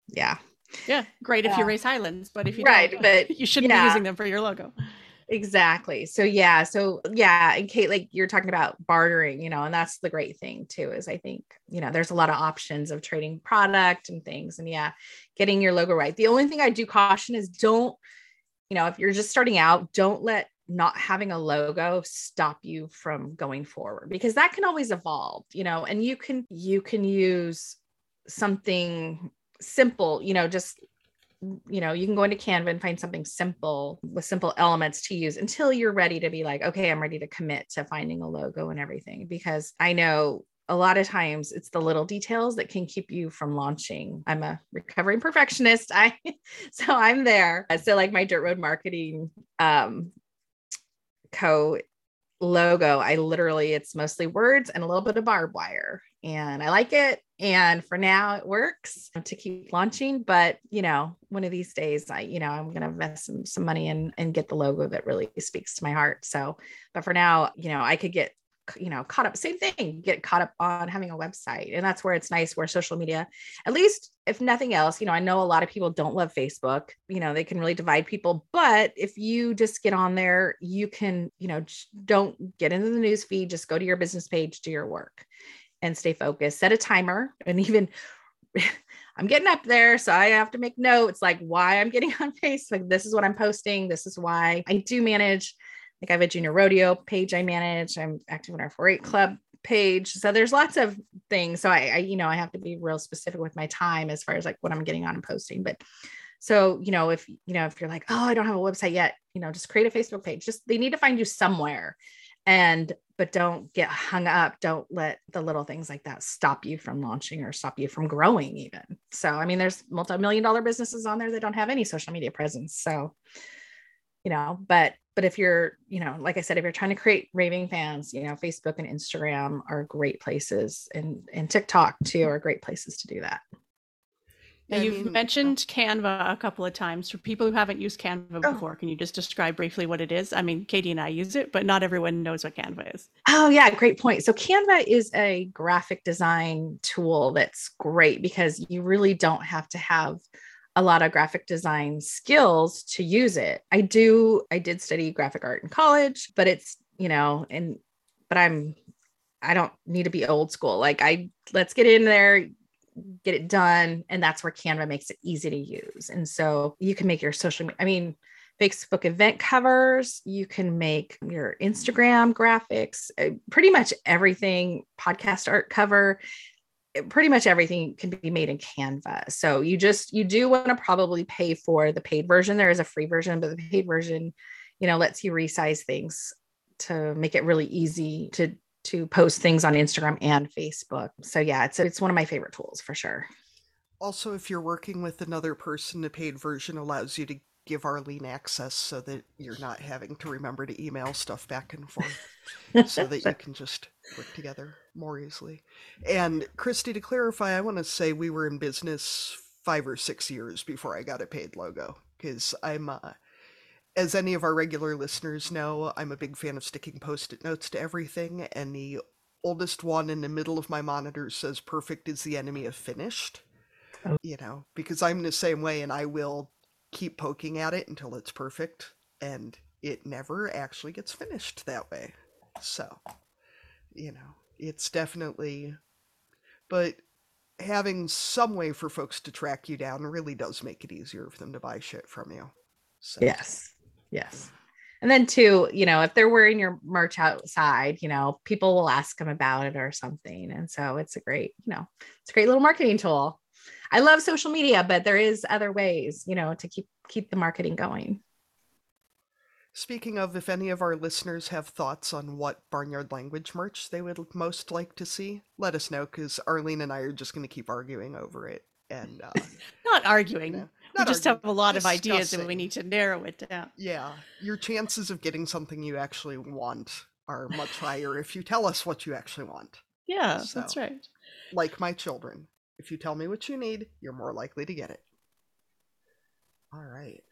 yeah. Yeah, great if you raise Highlands, but if you right, but you shouldn't yeah. be using them for your logo. exactly. So yeah. So yeah. And kate like you're talking about bartering you know and that's the great thing too is i think you know there's a lot of options of trading product and things. And yeah getting your logo right. The only thing i do caution is don't you know if you're just starting out don't let not having a logo stop you from going forward because that can always evolve you know and you can you can use something simple you know just you know, you can go into Canva and find something simple with simple elements to use until you're ready to be like, okay, I'm ready to commit to finding a logo and everything. Because I know a lot of times it's the little details that can keep you from launching. I'm a recovering perfectionist. I so I'm there. So like my dirt road marketing um co logo, I literally it's mostly words and a little bit of barbed wire and I like it. And for now, it works to keep launching. But you know, one of these days, I you know I'm to invest some, some money and and get the logo that really speaks to my heart. So, but for now, you know, I could get you know caught up same thing get caught up on having a website and that's where it's nice where social media at least if nothing else you know i know a lot of people don't love facebook you know they can really divide people but if you just get on there you can you know don't get into the news feed just go to your business page do your work and stay focused. Set a timer and even I'm getting up there, so I have to make notes like why I'm getting on Facebook. This is what I'm posting. This is why I do manage. Like I have a junior rodeo page I manage. I'm active in our 4-H club page. So there's lots of things. So I, I, you know, I have to be real specific with my time as far as like what I'm getting on and posting. But so, you know, if you know, if you're like, oh, I don't have a website yet, you know, just create a Facebook page. Just they need to find you somewhere and but don't get hung up don't let the little things like that stop you from launching or stop you from growing even. So i mean there's multi-million dollar businesses on there that don't have any social media presence so you know but but if you're you know like i said if you're trying to create raving fans you know facebook and instagram are great places and and tiktok too are great places to do that now, you've mean, mentioned oh. Canva a couple of times. For people who haven't used Canva oh. before, can you just describe briefly what it is? I mean, Katie and I use it, but not everyone knows what Canva is. Oh, yeah, great point. So, Canva is a graphic design tool that's great because you really don't have to have a lot of graphic design skills to use it. I do, I did study graphic art in college, but it's, you know, and, but I'm, I don't need to be old school. Like, I, let's get in there, get it done. And that's where Canva makes it easy to use. And so you can make your social, I mean, Facebook event covers, you can make your Instagram graphics, uh, pretty much everything, podcast art cover, eh, pretty much everything can be made in Canva. So you just you do want to probably pay for the paid version. There is a free version, but the paid version, you know, lets you resize things to make it really easy to to post things on Instagram and Facebook. So yeah, it's it's one of my favorite tools for sure. Also, if you're working with another person, the paid version allows you to give Arlene access so that you're not having to remember to email stuff back and forth so that you can just work together more easily. And Christy, to clarify, I want to say we were in business five or six years before I got a paid logo because I'm uh, as any of our regular listeners know, I'm a big fan of sticking post it notes to everything, and the oldest one in the middle of my monitor says perfect is the enemy of finished. Oh. You know, because I'm the same way and I will keep poking at it until it's perfect, and it never actually gets finished that way. So, you know, it's definitely. But having some way for folks to track you down really does make it easier for them to buy shit from you. So. Yes. Yes. And then too, you know, if they're wearing your merch outside, you know, people will ask them about it or something. And so it's a great, you know, it's a great little marketing tool. I love social media, but there is other ways, you know, to keep keep the marketing going. Speaking of, if any of our listeners have thoughts on what barnyard language merch they would most like to see, let us know because Arlene and I are just going to keep arguing over it. And uh, not arguing, you know, we just have a lot discussing. of ideas and we need to narrow it down. Yeah. Your chances of getting something you actually want are much higher if you tell us what you actually want. Yeah, so, that's right. Like my children. If you tell me what you need, you're more likely to get it. All right.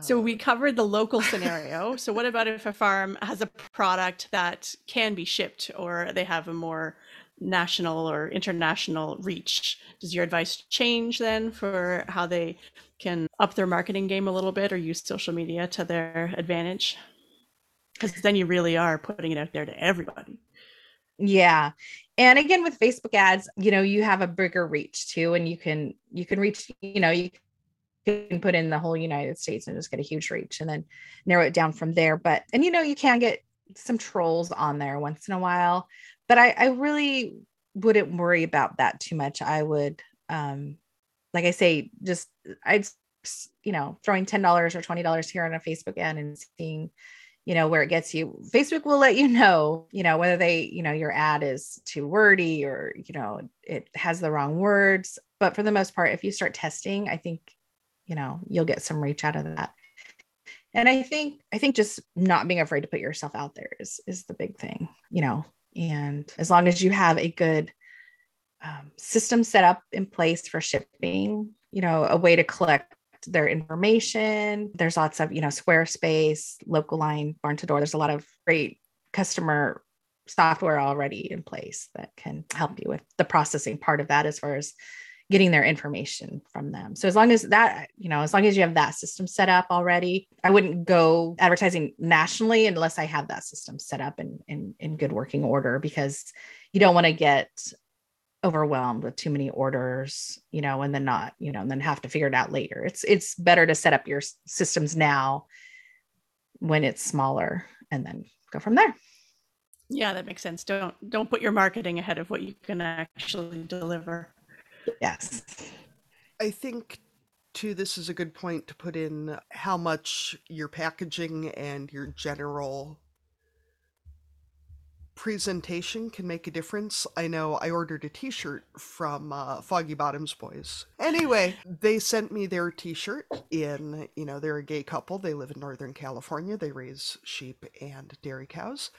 So we uh, covered the local scenario. so what about if a farm has a product that can be shipped or they have a more national or international reach. Does your advice change then for how they can up their marketing game a little bit or use social media to their advantage? because then you really are putting it out there to everybody. Yeah. And again with Facebook ads, you know, you have a bigger reach too and you can you can reach, you know, you can put in the whole United States and just get a huge reach and then narrow it down from there. But and you know, you can get some trolls on there once in a while, but I I really wouldn't worry about that too much. I would um like I say, just I'd you know, throwing $10 or $20 here on a Facebook ad and seeing you know where it gets you. Facebook will let you know you know whether they you know your ad is too wordy or you know it has the wrong words. But for the most part if you start testing i think you know you'll get some reach out of that. And i think i think just not being afraid to put yourself out there is is the big thing you know and as long as you have a good um, system set up in place for shipping you know a way to collect their information. There's lots of, you know, Squarespace, local line, Barn2Door. There's a lot of great customer software already in place that can help you with the processing part of that as far as getting their information from them. So as long as that, you know, as long as you have that system set up already, I wouldn't go advertising nationally unless I have that system set up in in, in good working order because you don't want to get overwhelmed with too many orders you know and then not you know and then have to figure it out later. It's it's better to set up your systems now when it's smaller and then go from there. Yeah that makes sense. Don't don't put your marketing ahead of what you can actually deliver yes i think too this is a good point to put in how much your packaging and your general presentation can make a difference. I know I ordered a t shirt from uh, Foggy Bottoms Boys. Anyway, they sent me their t shirt in, you know, they're a gay couple. They live in Northern California. They raise sheep and dairy cows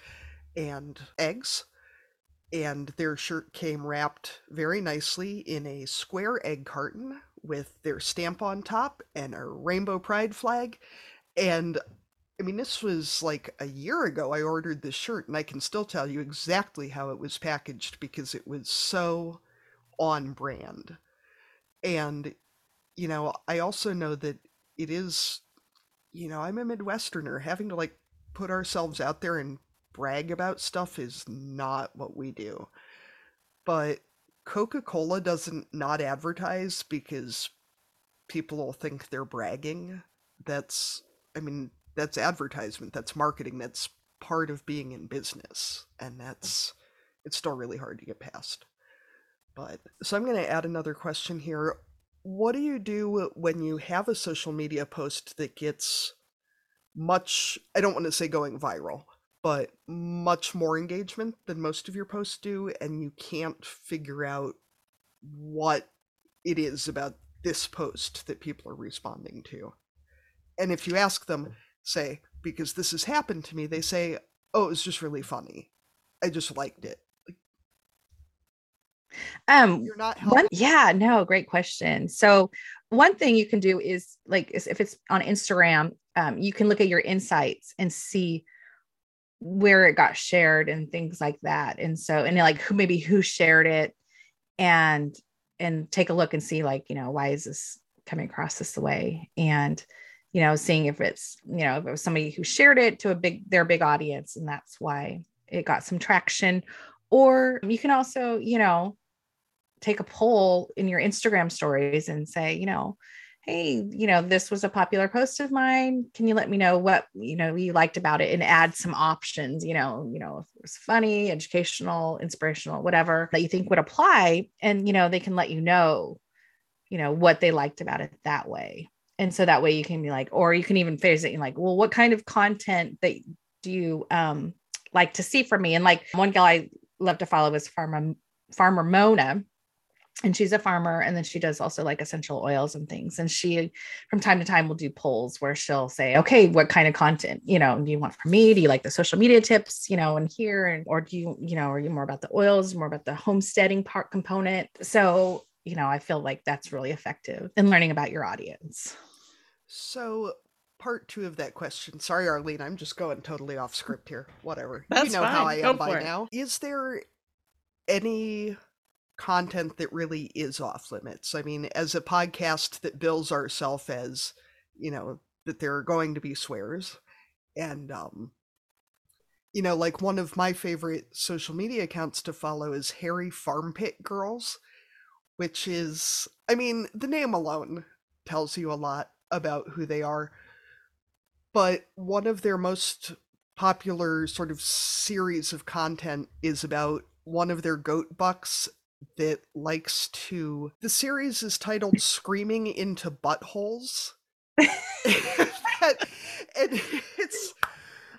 and eggs. And their shirt came wrapped very nicely in a square egg carton with their stamp on top and a rainbow pride flag. And I mean, this was like a year ago I ordered this shirt, and I can still tell you exactly how it was packaged because it was so on brand. And, you know, I also know that it is, you know, I'm a Midwesterner. Having to like put ourselves out there and brag about stuff is not what we do. But Coca Cola doesn't not advertise because people will think they're bragging. That's, I mean, that's advertisement, that's marketing, that's part of being in business. And that's it's still really hard to get past. But so I'm going to add another question here. What do you do when you have a social media post that gets much I don't want to say going viral, but much more engagement than most of your posts do and you can't figure out what it is about this post that people are responding to. And if you ask them, say because this has happened to me they say oh it was just really funny. I just liked it. Um you're not one, yeah no great question. So one thing you can do is like if it's on instagram um, you can look at your insights and see where it got shared and things like that and so and like who maybe who shared it and and take a look and see like you know why is this coming across this way and you know, seeing if it's, you know, if it was somebody who shared it to a big, their big audience, and that's why it got some traction. Or you can also, you know, take a poll in your Instagram stories and say, you know, hey, you know, this was a popular post of mine. Can you let me know what, you know, you liked about it and add some options, you know, you know, if it was funny, educational, inspirational, whatever that you think would apply. And, you know, they can let you know, you know, what they liked about it that way and so that way you can be like or you can even phrase it in like well what kind of content that do you um like to see from me and like one gal i love to follow is farmer farmer mona and she's a farmer and then she does also like essential oils and things and she from time to time will do polls where she'll say okay what kind of content you know do you want from me do you like the social media tips you know and here and or do you you know are you more about the oils more about the homesteading part component so you know i feel like that's really effective in learning about your audience so, part two of that question. Sorry, Arlene, I'm just going totally off script here. Whatever. That's you know fine. how I Go am by it. now. Is there any content that really is off limits? I mean, as a podcast that bills ourselves as, you know, that there are going to be swears and um you know, like one of my favorite social media accounts to follow is Hairy Farm Pit Girls, which is, I mean, the name alone tells you a lot about who they are. But one of their most popular sort of series of content is about one of their goat bucks that likes to. The series is titled Screaming into Buttholes. and it's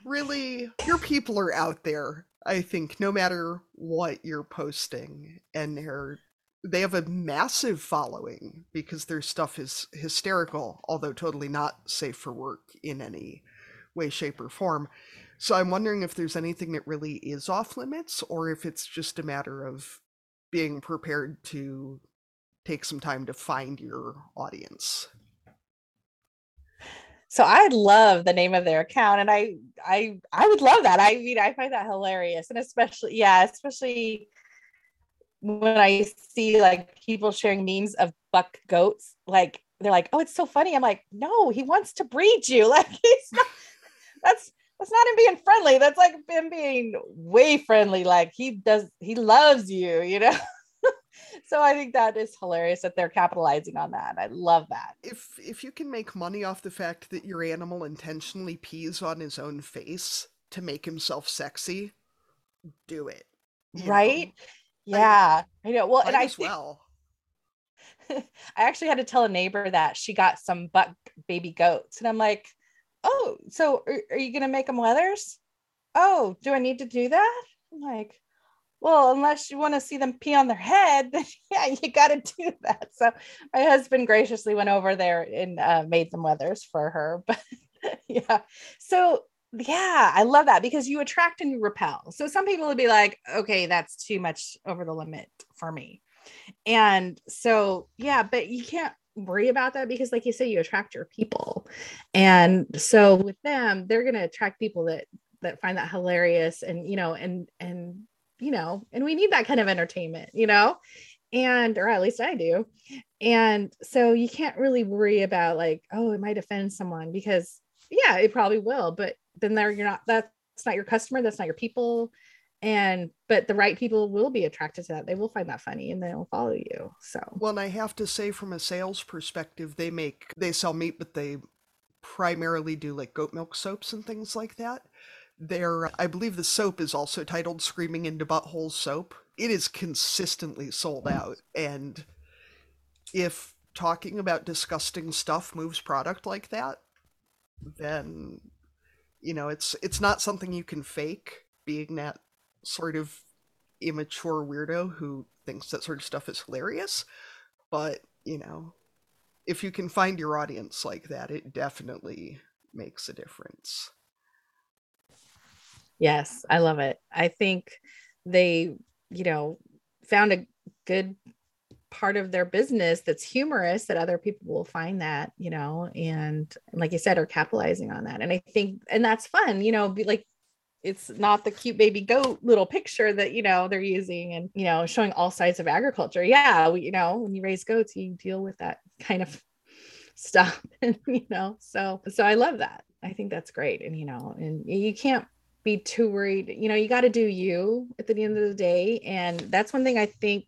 really your people are out there i think no matter what you're posting and they're they have a massive following because their stuff is hysterical although totally not safe for work in any way shape or form so i'm wondering if there's anything that really is off limits or if it's just a matter of being prepared to take some time to find your audience so I love the name of their account, and I I I would love that. I mean, I find that hilarious, and especially yeah, especially when I see like people sharing memes of buck goats, like they're like, "Oh, it's so funny." I'm like, "No, he wants to breed you." Like he's not. That's that's not him being friendly. That's like him being way friendly. Like he does, he loves you. You know. so I think that is hilarious that they're capitalizing on that. I love that. If if you can make money off the fact that your animal intentionally pees on his own face to make himself sexy, do it. Right? Know? Yeah. I, I, know. Well, and I as well. I actually had to tell a neighbor that she got some buck baby goats, and I'm like, "Oh, so are, are you gonna make them wethers? Oh, do I need to do that?" I'm like, well, unless you want to see them pee on their head, then yeah, you got to do that. So my husband graciously went over there and uh, made some wethers for her. But yeah, so yeah, I love that because you attract and you repel. So some people would be like, okay, that's too much over the limit for me. And so, yeah, but you can't worry about that because like you say you attract your people and so with them they're going to attract people that that find that hilarious and you know and and you know, and we need that kind of entertainment, you know, and or at least I do. And so you can't really worry about like, oh, it might offend someone because yeah, it probably will, but then there you're not that's not your customer, that's not your people. And but the right people will be attracted to that. They will find that funny and they'll follow you. So well, and I have to say from a sales perspective, they make they sell meat, but they primarily do like goat milk soaps and things like that. Their, I believe the soap is also titled Screaming into Butthole Soap. It is consistently sold out. And if talking about disgusting stuff moves product like that, then you know it's it's not something you can fake being that sort of immature weirdo who thinks that sort of stuff is hilarious but you know if you can find your audience like that it definitely makes a difference Yes, I love it. I think they, you know, found a good part of their business that's humorous that other people will find that, you know, and like you said, are capitalizing on that. And I think, and that's fun, you know, like, it's not the cute baby goat little picture that you know they're using and you know showing all sides of agriculture yeah we, you know when you raise goats you deal with that kind of stuff and you know so so i love that i think that's great and you know and you can't be too worried. You know, you got to do you at the end of the day. And that's one thing I think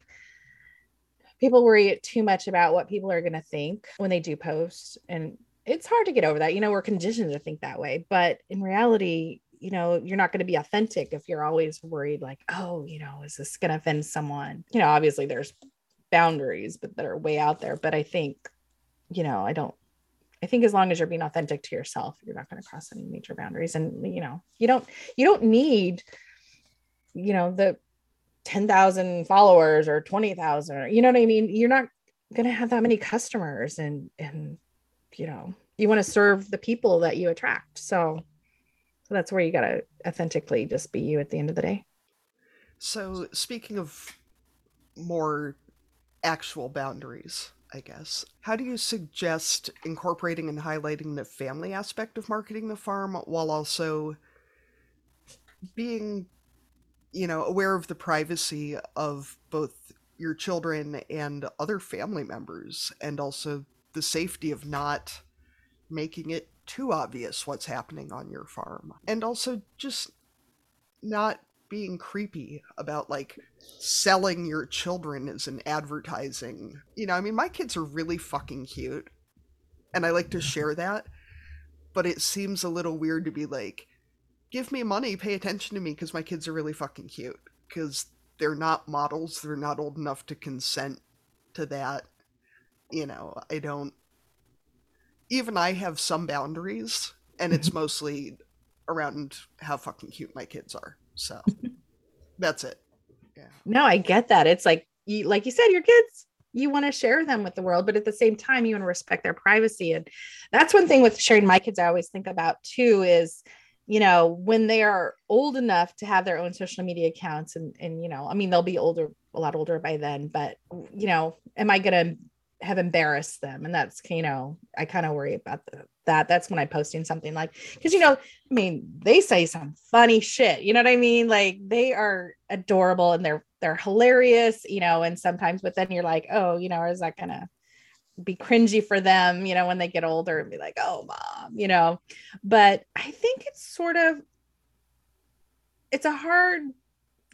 people worry too much about what people are going to think when they do post. And it's hard to get over that. You know, we're conditioned to think that way. But in reality, you know, you're not going to be authentic if you're always worried, like, oh, you know, is this going to offend someone? You know, obviously there's boundaries, but that are way out there. But I think, you know, I don't I think as long as you're being authentic to yourself, you're not going to cross any major boundaries. And you know, you don't you don't need, you know, the 10,000 followers or 20,000 or you know what I mean? You're not going to have that many customers and and you know, you want to serve the people that you attract. So that's where you got to authentically just be you at the end of the day. So speaking of more actual boundaries, I guess. How do you suggest incorporating and highlighting the family aspect of marketing the farm while also being, you know, aware of the privacy of both your children and other family members and also the safety of not making it too obvious what's happening on your farm. And also just not being creepy about like selling your children as an advertising. You know, I mean, my kids are really fucking cute, and I like to share that. But it seems a little weird to be like, give me money, pay attention to me because my kids are really fucking cute. Because they're not models, they're not old enough to consent to that. You know, I don't. Even I have some boundaries, and it's mostly around how fucking cute my kids are. So that's it. Yeah. No, I get that. It's like you like you said, your kids, you want to share them with the world, but at the same time, you want to respect their privacy. And that's one thing with sharing my kids I always think about too is you know when they are old enough to have their own social media accounts and and you know i mean they'll be older a lot older by then but you know am i going to have embarrassed them. And that's you know i kind of worry about the, that. That's when i'm posting something like because you know i mean they say some funny shit. You know what i mean? Like they are adorable and they're they're hilarious you know and sometimes but then you're like oh you know is that gonna be cringy for them? You know when they get older and be like oh mom you know? But i think it's sort of it's a hard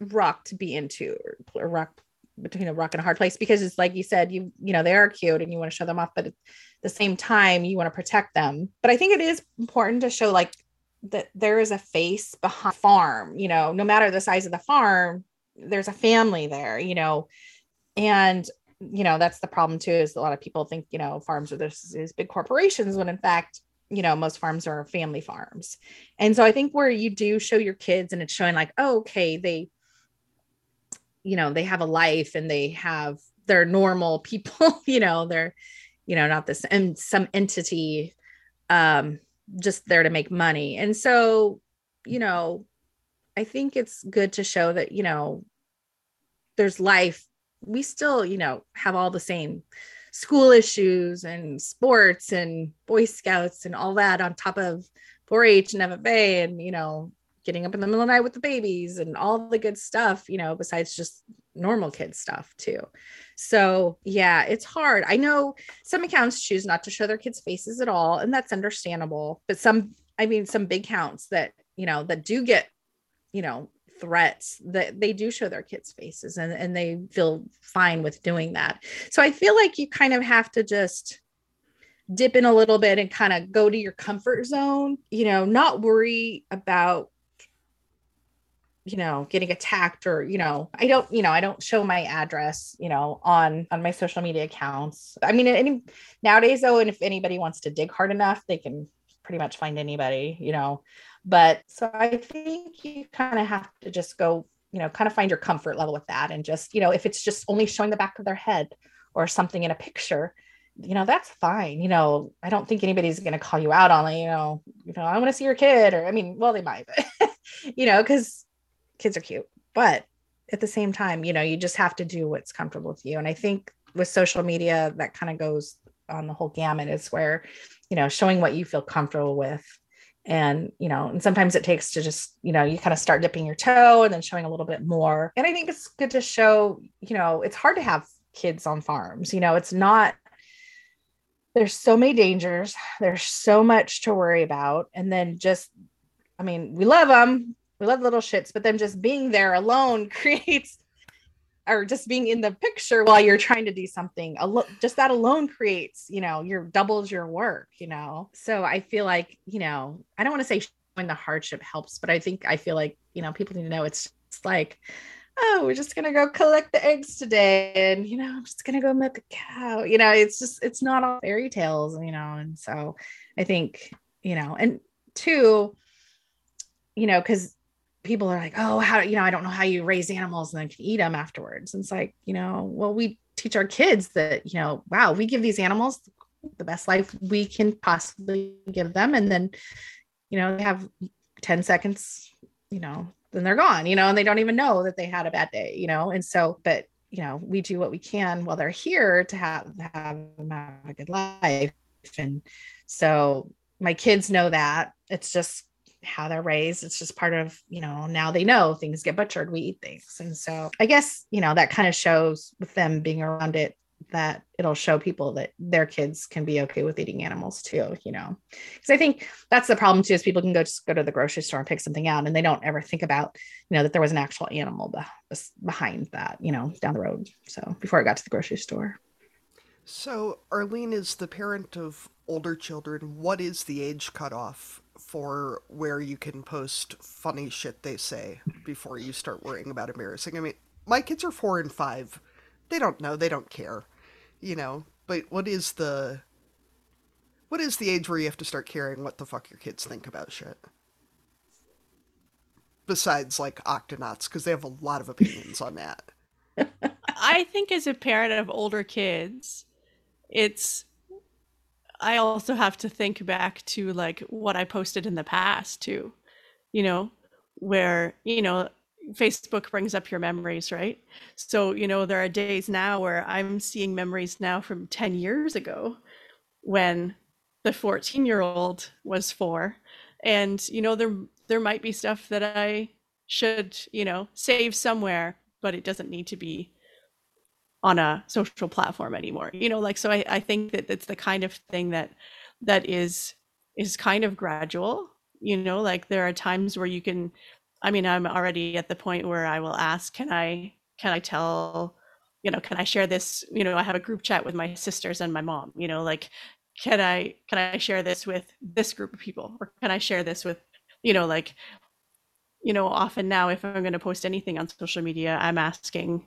rock to be into or rock between a rock and a hard place because it's like you said you you know they are cute and you want to show them off but at the same time you want to protect them. But i think it is important to show like that there is a face behind farm you know no matter the size of the farm there's a family there you know? And you know that's the problem too is a lot of people think you know farms are this is big corporations when in fact you know most farms are family farms. And so i think where you do show your kids and it's showing like oh, okay they you know they have a life and they have they're normal people you know they're you know not this and some entity um just there to make money. And so you know i think it's good to show that you know there's life. We still you know have all the same school issues and sports and boy scouts and all that on top of 4-h and ffa and you know getting up in the middle of the night with the babies and all the good stuff, you know, besides just normal kid stuff too. So, yeah, it's hard. I know some accounts choose not to show their kids' faces at all, and that's understandable. But some, I mean, some big counts that, you know, that do get, you know, threats that they do show their kids' faces and, and they feel fine with doing that. So I feel like you kind of have to just dip in a little bit and kind of go to your comfort zone, you know, not worry about you know getting attacked or you know i don't you know i don't show my address you know on on my social media accounts i mean any nowadays though and if anybody wants to dig hard enough they can pretty much find anybody you know but so i think you kind of have to just go you know kind of find your comfort level with that and just you know if it's just only showing the back of their head or something in a picture you know that's fine you know i don't think anybody's going to call you out on it you know you know i want to see your kid or i mean well they might but you know because kids are cute, but at the same time, you know, you just have to do what's comfortable with you. And I think with social media, that kind of goes on the whole gamut is where, you know, showing what you feel comfortable with. And, you know, and sometimes it takes to just, you know, you kind of start dipping your toe and then showing a little bit more. And I think it's good to show, you know, it's hard to have kids on farms. You know, it's not there's so many dangers there's so much to worry about and then just i mean we love them we love little shits, but then just being there alone creates or just being in the picture while you're trying to do something just that alone creates you know your doubles your work you know? So i feel like you know i don't want to say showing the hardship helps but i think i feel like you know people need to know it's, it's like oh we're just gonna go collect the eggs today and you know i'm just gonna go milk a cow. You know it's just it's not all fairy tales you know and so i think you know and two you know because people are like, oh, how you know, I don't know how you raise animals and then can eat them afterwards. And it's like, you know, well, we teach our kids that, you know, wow, we give these animals the best life we can possibly give them. And then, you know, they have 10 seconds, you know, then they're gone, you know, and they don't even know that they had a bad day, you know. And so, but you know, we do what we can while they're here to have have, have a good life. And so my kids know that. It's just how they're raised. It's just part of, you know, now they know things get butchered, we eat things. And so I guess, you know, that kind of shows with them being around it that it'll show people that their kids can be okay with eating animals too, you know. Because I think that's the problem too, is people can go just go to the grocery store and pick something out and they don't ever think about, you know, that there was an actual animal be- behind that, you know, down the road. So before it got to the grocery store. So Arlene is the parent of older children. What is the age cutoff for where you can post funny shit they say before you start worrying about embarrassing? I mean, my kids are four and five. They don't know, they don't care. You know, but what is the what is the age where you have to start caring what the fuck your kids think about shit? Besides like octonauts, because they have a lot of opinions on that. I think as a parent of older kids, it's I also have to think back to like what I posted in the past too, you know, where, you know, Facebook brings up your memories, right? So, you know, there are days now where I'm seeing memories now from 10 years ago when the 14 year old was four. And, you know, there there might be stuff that I should, you know, save somewhere, but it doesn't need to be on a social platform anymore you know like so i, I think that it's the kind of thing that that is is kind of gradual you know like there are times where you can i mean i'm already at the point where i will ask can i can i tell you know can i share this? You know i have a group chat with my sisters and my mom you know like can i can i share this with this group of people? Or can i share this with you know like you know often now if i'm going to post anything on social media i'm asking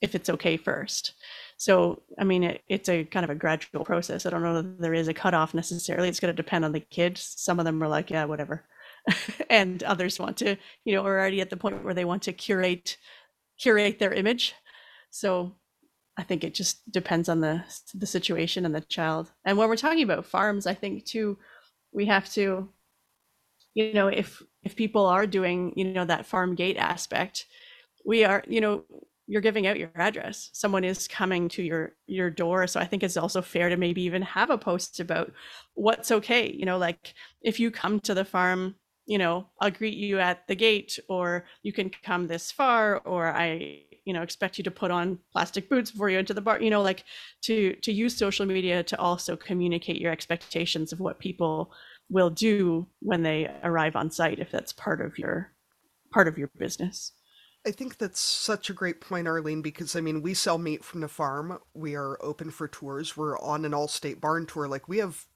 if it's okay first. So, I mean, it, it's a kind of a gradual process. I don't know that there is a cutoff necessarily. It's going to depend on the kids. Some of them are like, yeah, whatever. and others want to, you know, are already at the point where they want to curate, curate their image. So I think it just depends on the, the situation and the child. And when we're talking about farms, I think too, we have to, you know, if, if people are doing, you know, that farm gate aspect, we are, you know, you're giving out your address. Someone is coming to your your door. So i think it's also fair to maybe even have a post about what's okay you know like if you come to the farm you know i'll greet you at the gate or you can come this far or i you know expect you to put on plastic boots before you enter the bar you know like to to use social media to also communicate your expectations of what people will do when they arrive on site if that's part of your part of your business I think that's such a great point, Arlene, because I mean, we sell meat from the farm. We are open for tours. We're on an all state barn tour. Like, we have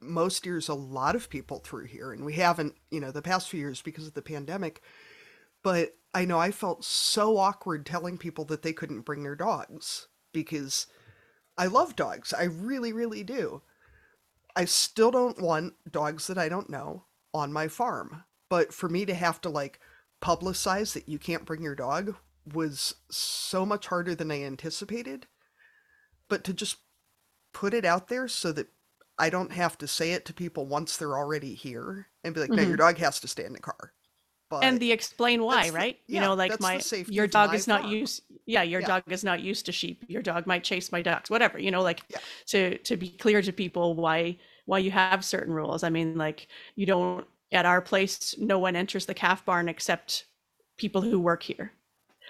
most years a lot of people through here, and we haven't, you know, the past few years because of the pandemic. But I know I felt so awkward telling people that they couldn't bring their dogs because I love dogs. I really, really do. I still don't want dogs that I don't know on my farm. But for me to have to, like, publicize that you can't bring your dog was so much harder than I anticipated. But to just put it out there so that I don't have to say it to people once they're already here and be like, mm-hmm. no, your dog has to stay in the car. But and the explain why, right? The, yeah, you know, like my your dog is not farm. used. Yeah, your yeah. dog is not used to sheep. Your dog might chase my ducks, whatever. You know, like yeah. to to be clear to people why why you have certain rules. I mean, like you don't at our place, no one enters the calf barn except people who work here.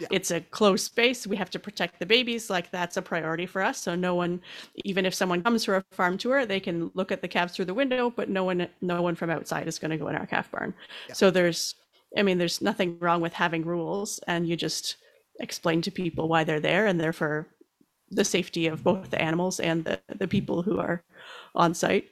Yeah. It's a closed space. We have to protect the babies. Like that's a priority for us. So no one, even if someone comes for a farm tour, they can look at the calves through the window, but no one, no one from outside is going to go in our calf barn. Yeah. So there's, I mean, there's nothing wrong with having rules, and you just explain to people why they're there, and they're for the safety of both the animals and the the people who are on site.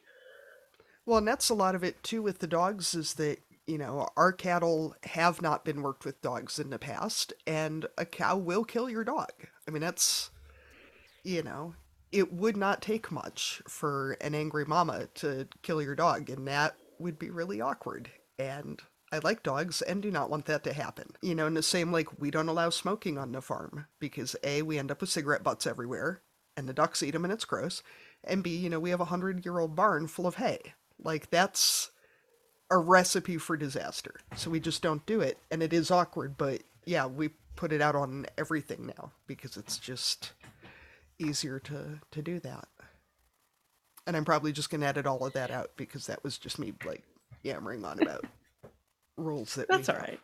Well, and that's a lot of it too with the dogs is that, you know, our cattle have not been worked with dogs in the past, and a cow will kill your dog. I mean, that's, you know, it would not take much for an angry mama to kill your dog, and that would be really awkward. And I like dogs and do not want that to happen. You know, in the same like we don't allow smoking on the farm because A, we end up with cigarette butts everywhere, and the ducks eat them and it's gross. And B, you know, we have a hundred year old barn full of hay. Like that's a recipe for disaster. So we just don't do it. And it is awkward, but yeah, we put it out on everything now because it's just easier to to do that. And I'm probably just gonna edit all of that out because that was just me like yammering on about rules that that's all right.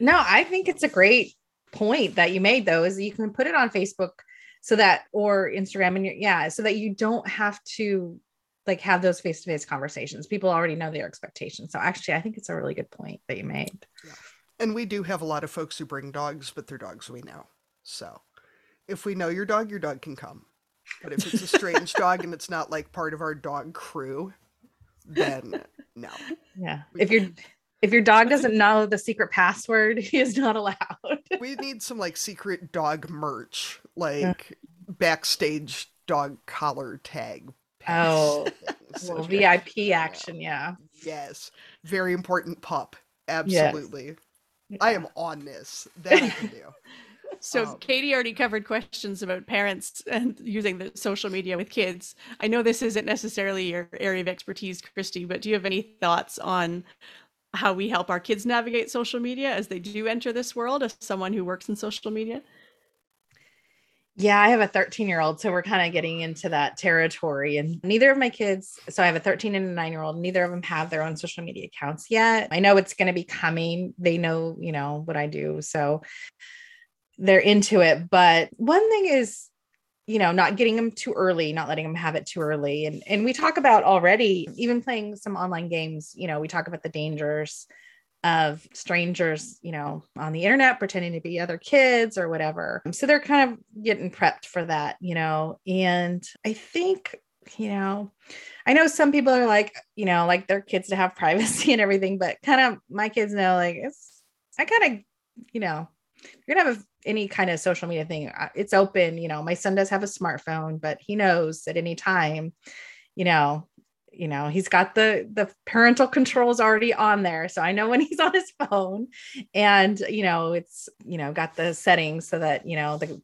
No, I think it's a great point that you made though, is you can put it on Facebook so that or instagram and yeah so that you don't have to like have those face-to-face conversations people already know their expectations so actually i think it's a really good point that you made yeah. and we do have a lot of folks who bring dogs but they're dogs we know so if we know your dog your dog can come but if it's a strange dog and it's not like part of our dog crew then no yeah if you're if your dog doesn't know the secret password, he is not allowed. we need some like secret dog merch, like yeah. backstage dog collar tag. Oh, well, VIP action, yeah. Yes, very important pup. Absolutely. Yes. I am on this. That I can do. So um, Katie already covered questions about parents and using the social media with kids. I know this isn't necessarily your area of expertise, Christy, but do you have any thoughts on how we help our kids navigate social media as they do enter this world as someone who works in social media? Yeah, I have a 13 year old. So we're kind of getting into that territory. And neither of my kids, so I have a 13 and a nine year old, neither of them have their own social media accounts yet. I know it's going to be coming. They know, you know, what I do. So they're into it. But one thing is, you know not getting them too early not letting them have it too early and and we talk about already even playing some online games you know we talk about the dangers of strangers you know on the internet pretending to be other kids or whatever. So they're kind of getting prepped for that you know? And i think you know i know some people are like you know like their kids to have privacy and everything but kind of my kids know like it's i kind of you know you're gonna have any kind of social media thing uh, it's open you know? My son does have a smartphone but he knows at any time you know you know he's got the the parental controls already on there. So i know when he's on his phone and you know it's you know got the settings so that you know the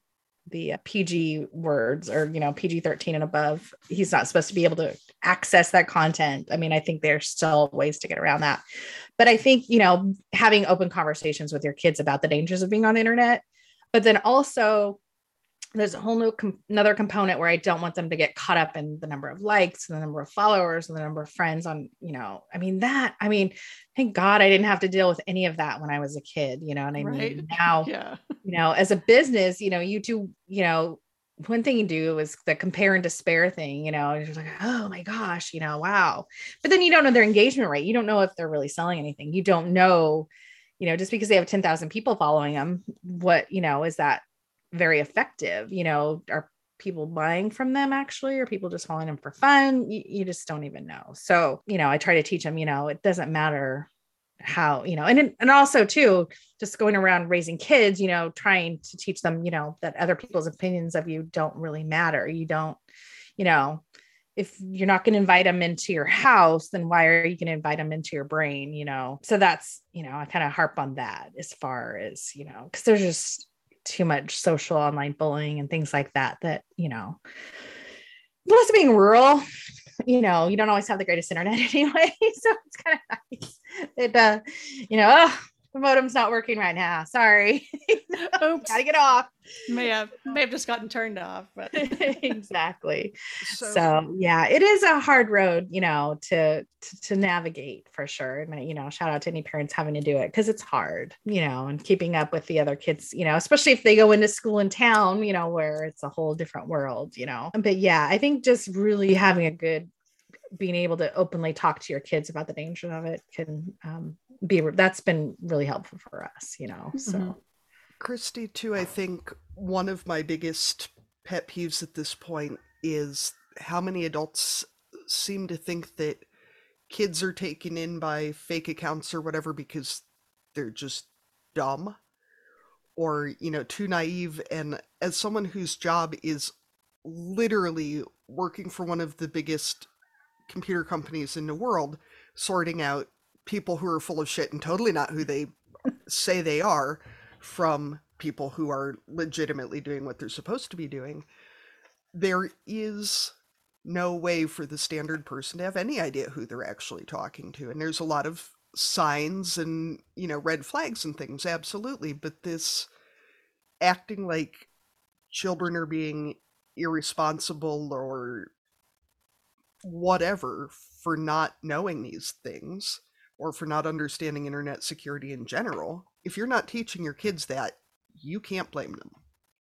the uh, PG words or you know PG 13 and above he's not supposed to be able to access that content. I mean I think there's still ways to get around that. But I think you know having open conversations with your kids about the dangers of being on the internet but then also there's a whole new com- another component where I don't want them to get caught up in the number of likes and the number of followers and the number of friends on, you know, I mean that, I mean, thank God I didn't have to deal with any of that when I was a kid, you know, and I right. mean now, yeah. you know, as a business, you know, you do, you know, one thing you do is the compare and despair thing, you know, you're like, oh my gosh, you know, wow. But then you don't know their engagement rate. You don't know if they're really selling anything. You don't know, you know, just because they have 10,000 people following them, what, you know, is that very effective? You know, are people buying from them actually, or people just following them for fun? You, you just don't even know. So, you know, I try to teach them, you know, it doesn't matter how, you know, and, and also too, just going around raising kids, you know, trying to teach them, you know, that other people's opinions of you don't really matter. You don't, you know, if you're not going to invite them into your house, then why are you going to invite them into your brain? You know, so that's, you know, I kind of harp on that as far as, you know, because there's just too much social online bullying and things like that, that, you know, plus being rural, you know, you don't always have the greatest internet anyway. So it's kind of nice. It, uh, you know, oh, the modem's not working right now. Sorry. Oops. Gotta get off. May have may have just gotten turned off, but exactly. So, so, yeah, it is a hard road, you know, to, to to navigate for sure. And you know, shout out to any parents having to do it because it's hard, you know, and keeping up with the other kids, you know, especially if they go into school in town, you know, where it's a whole different world, you know. But yeah, I think just really having a good being able to openly talk to your kids about the danger of it can um, be that's been really helpful for us you know so mm-hmm. christy too i think one of my biggest pet peeves at this point is how many adults seem to think that kids are taken in by fake accounts or whatever because they're just dumb or you know too naive and as someone whose job is literally working for one of the biggest computer companies in the world sorting out people who are full of shit and totally not who they say they are from people who are legitimately doing what they're supposed to be doing, there is no way for the standard person to have any idea who they're actually talking to. And there's a lot of signs and, you know, red flags and things, absolutely. But this acting like children are being irresponsible or whatever for not knowing these things or for not understanding internet security in general, if you're not teaching your kids that, you can't blame them.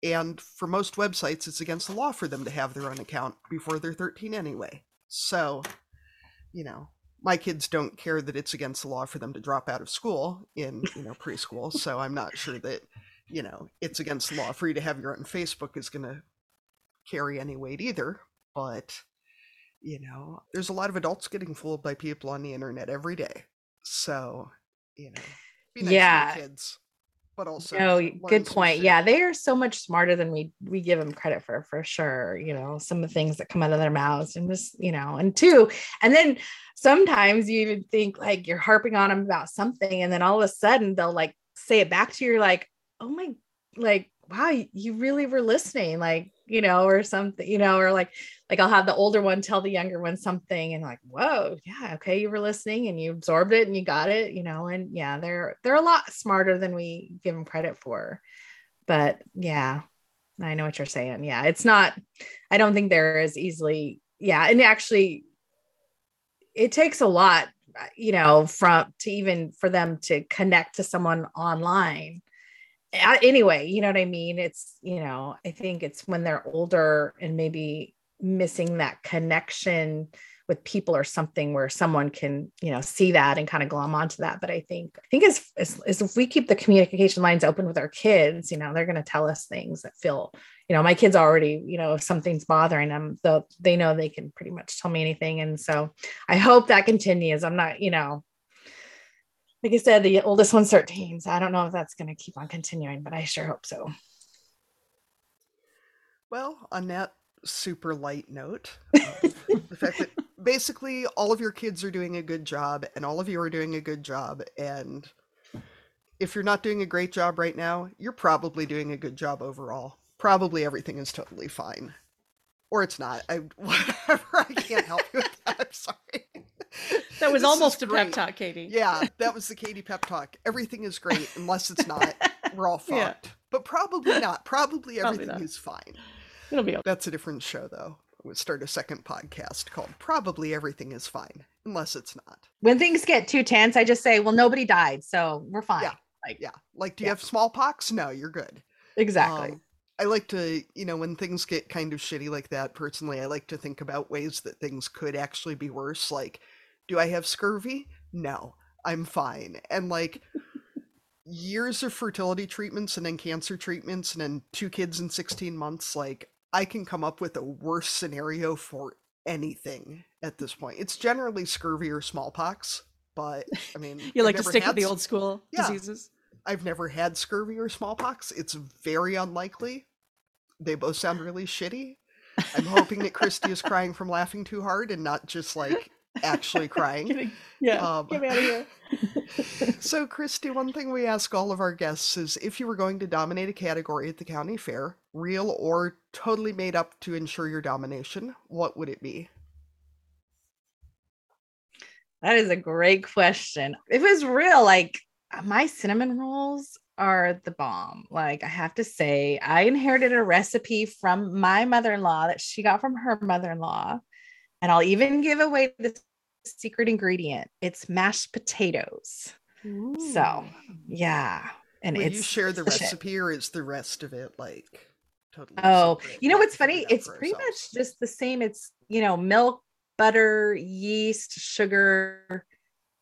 And for most websites, it's against the law for them to have their own account before they're 13 anyway. So, you know, my kids don't care that it's against the law for them to drop out of school in, you know, preschool. so I'm not sure that, you know, it's against the law for you to have your own Facebook is going to carry any weight either. But, you know, there's a lot of adults getting fooled by people on the internet every day. So, you know, nice Yeah. kids. But also, No, good point. shit. Yeah, they are so much smarter than we we give them credit for, for sure. You know, some of the things that come out of their mouths, and just you know, and two, and then sometimes you even think like you're harping on them about something, and then all of a sudden they'll like say it back to you. You're like, oh my, like wow, you really were listening, like you know, or something, you know, or like like I'll have the older one tell the younger one something, and like, whoa, yeah, okay, you were listening and you absorbed it and you got it, you know, and yeah, they're they're a lot smarter than we give them credit for. But yeah, I know what you're saying. Yeah, it's not. I don't think they're as easily. Yeah, and actually, it takes a lot, you know, from to even for them to connect to someone online anyway you know what i mean it's you know i think it's when they're older and maybe missing that connection with people or something where someone can you know see that and kind of glom onto that but i think i think as, as, as if we keep the communication lines open with our kids you know they're going to tell us things that feel you know my kids already you know if something's bothering them they'll they know they can pretty much tell me anything and so i hope that continues i'm not you know like I said, the oldest one's 13. So I don't know if that's going to keep on continuing, but I sure hope so. Well, on that super light note, the fact that basically all of your kids are doing a good job and all of you are doing a good job. And if you're not doing a great job right now, you're probably doing a good job overall. Probably everything is totally fine. Or it's not. I whatever. I can't help you with that. I'm sorry. That was This almost a pep talk, Katie. Yeah, that was the Katie pep talk. Everything is great unless it's not. We're all Yeah. But probably not. Probably Probably everything not. is fine. It'll be okay. That's a different show, though. We'll start a second podcast called Probably Everything is Fine, unless it's not. When things get too tense, I just say, well, nobody died. So we're fine. Yeah. Like, Yeah. Like, do you have smallpox? No, you're good. exactly. Um, I like to, you know, when things get kind of shitty like that, personally, I like to think about ways that things could actually be worse. Like, do I have scurvy? No, I'm fine. And like, years of fertility treatments and then cancer treatments and then two kids in 16 months, like, I can come up with a worse scenario for anything at this point. It's generally scurvy or smallpox, but I mean, You like to stick with the old school Yeah. diseases? I've never had scurvy or smallpox. It's very unlikely. They both sound really shitty. I'm hoping that Christy is crying from laughing too hard and not just like actually crying. Yeah. Um, Get me out of here. so, Christy, one thing we ask all of our guests is if you were going to dominate a category at the county fair, real or totally made up to ensure your domination, what would it be? That is a great question. If it was real, like my cinnamon rolls are the bomb. Like I have to say, I inherited a recipe from my mother-in-law that she got from her mother-in-law. And I'll even give away the secret ingredient. It's mashed potatoes. So yeah. And Will it's you share the it's shit. recipe or is the rest of it like totally? Oh, secret? you know what's funny? It's pretty ourselves. much just the same. It's, you know, milk, butter, yeast, sugar,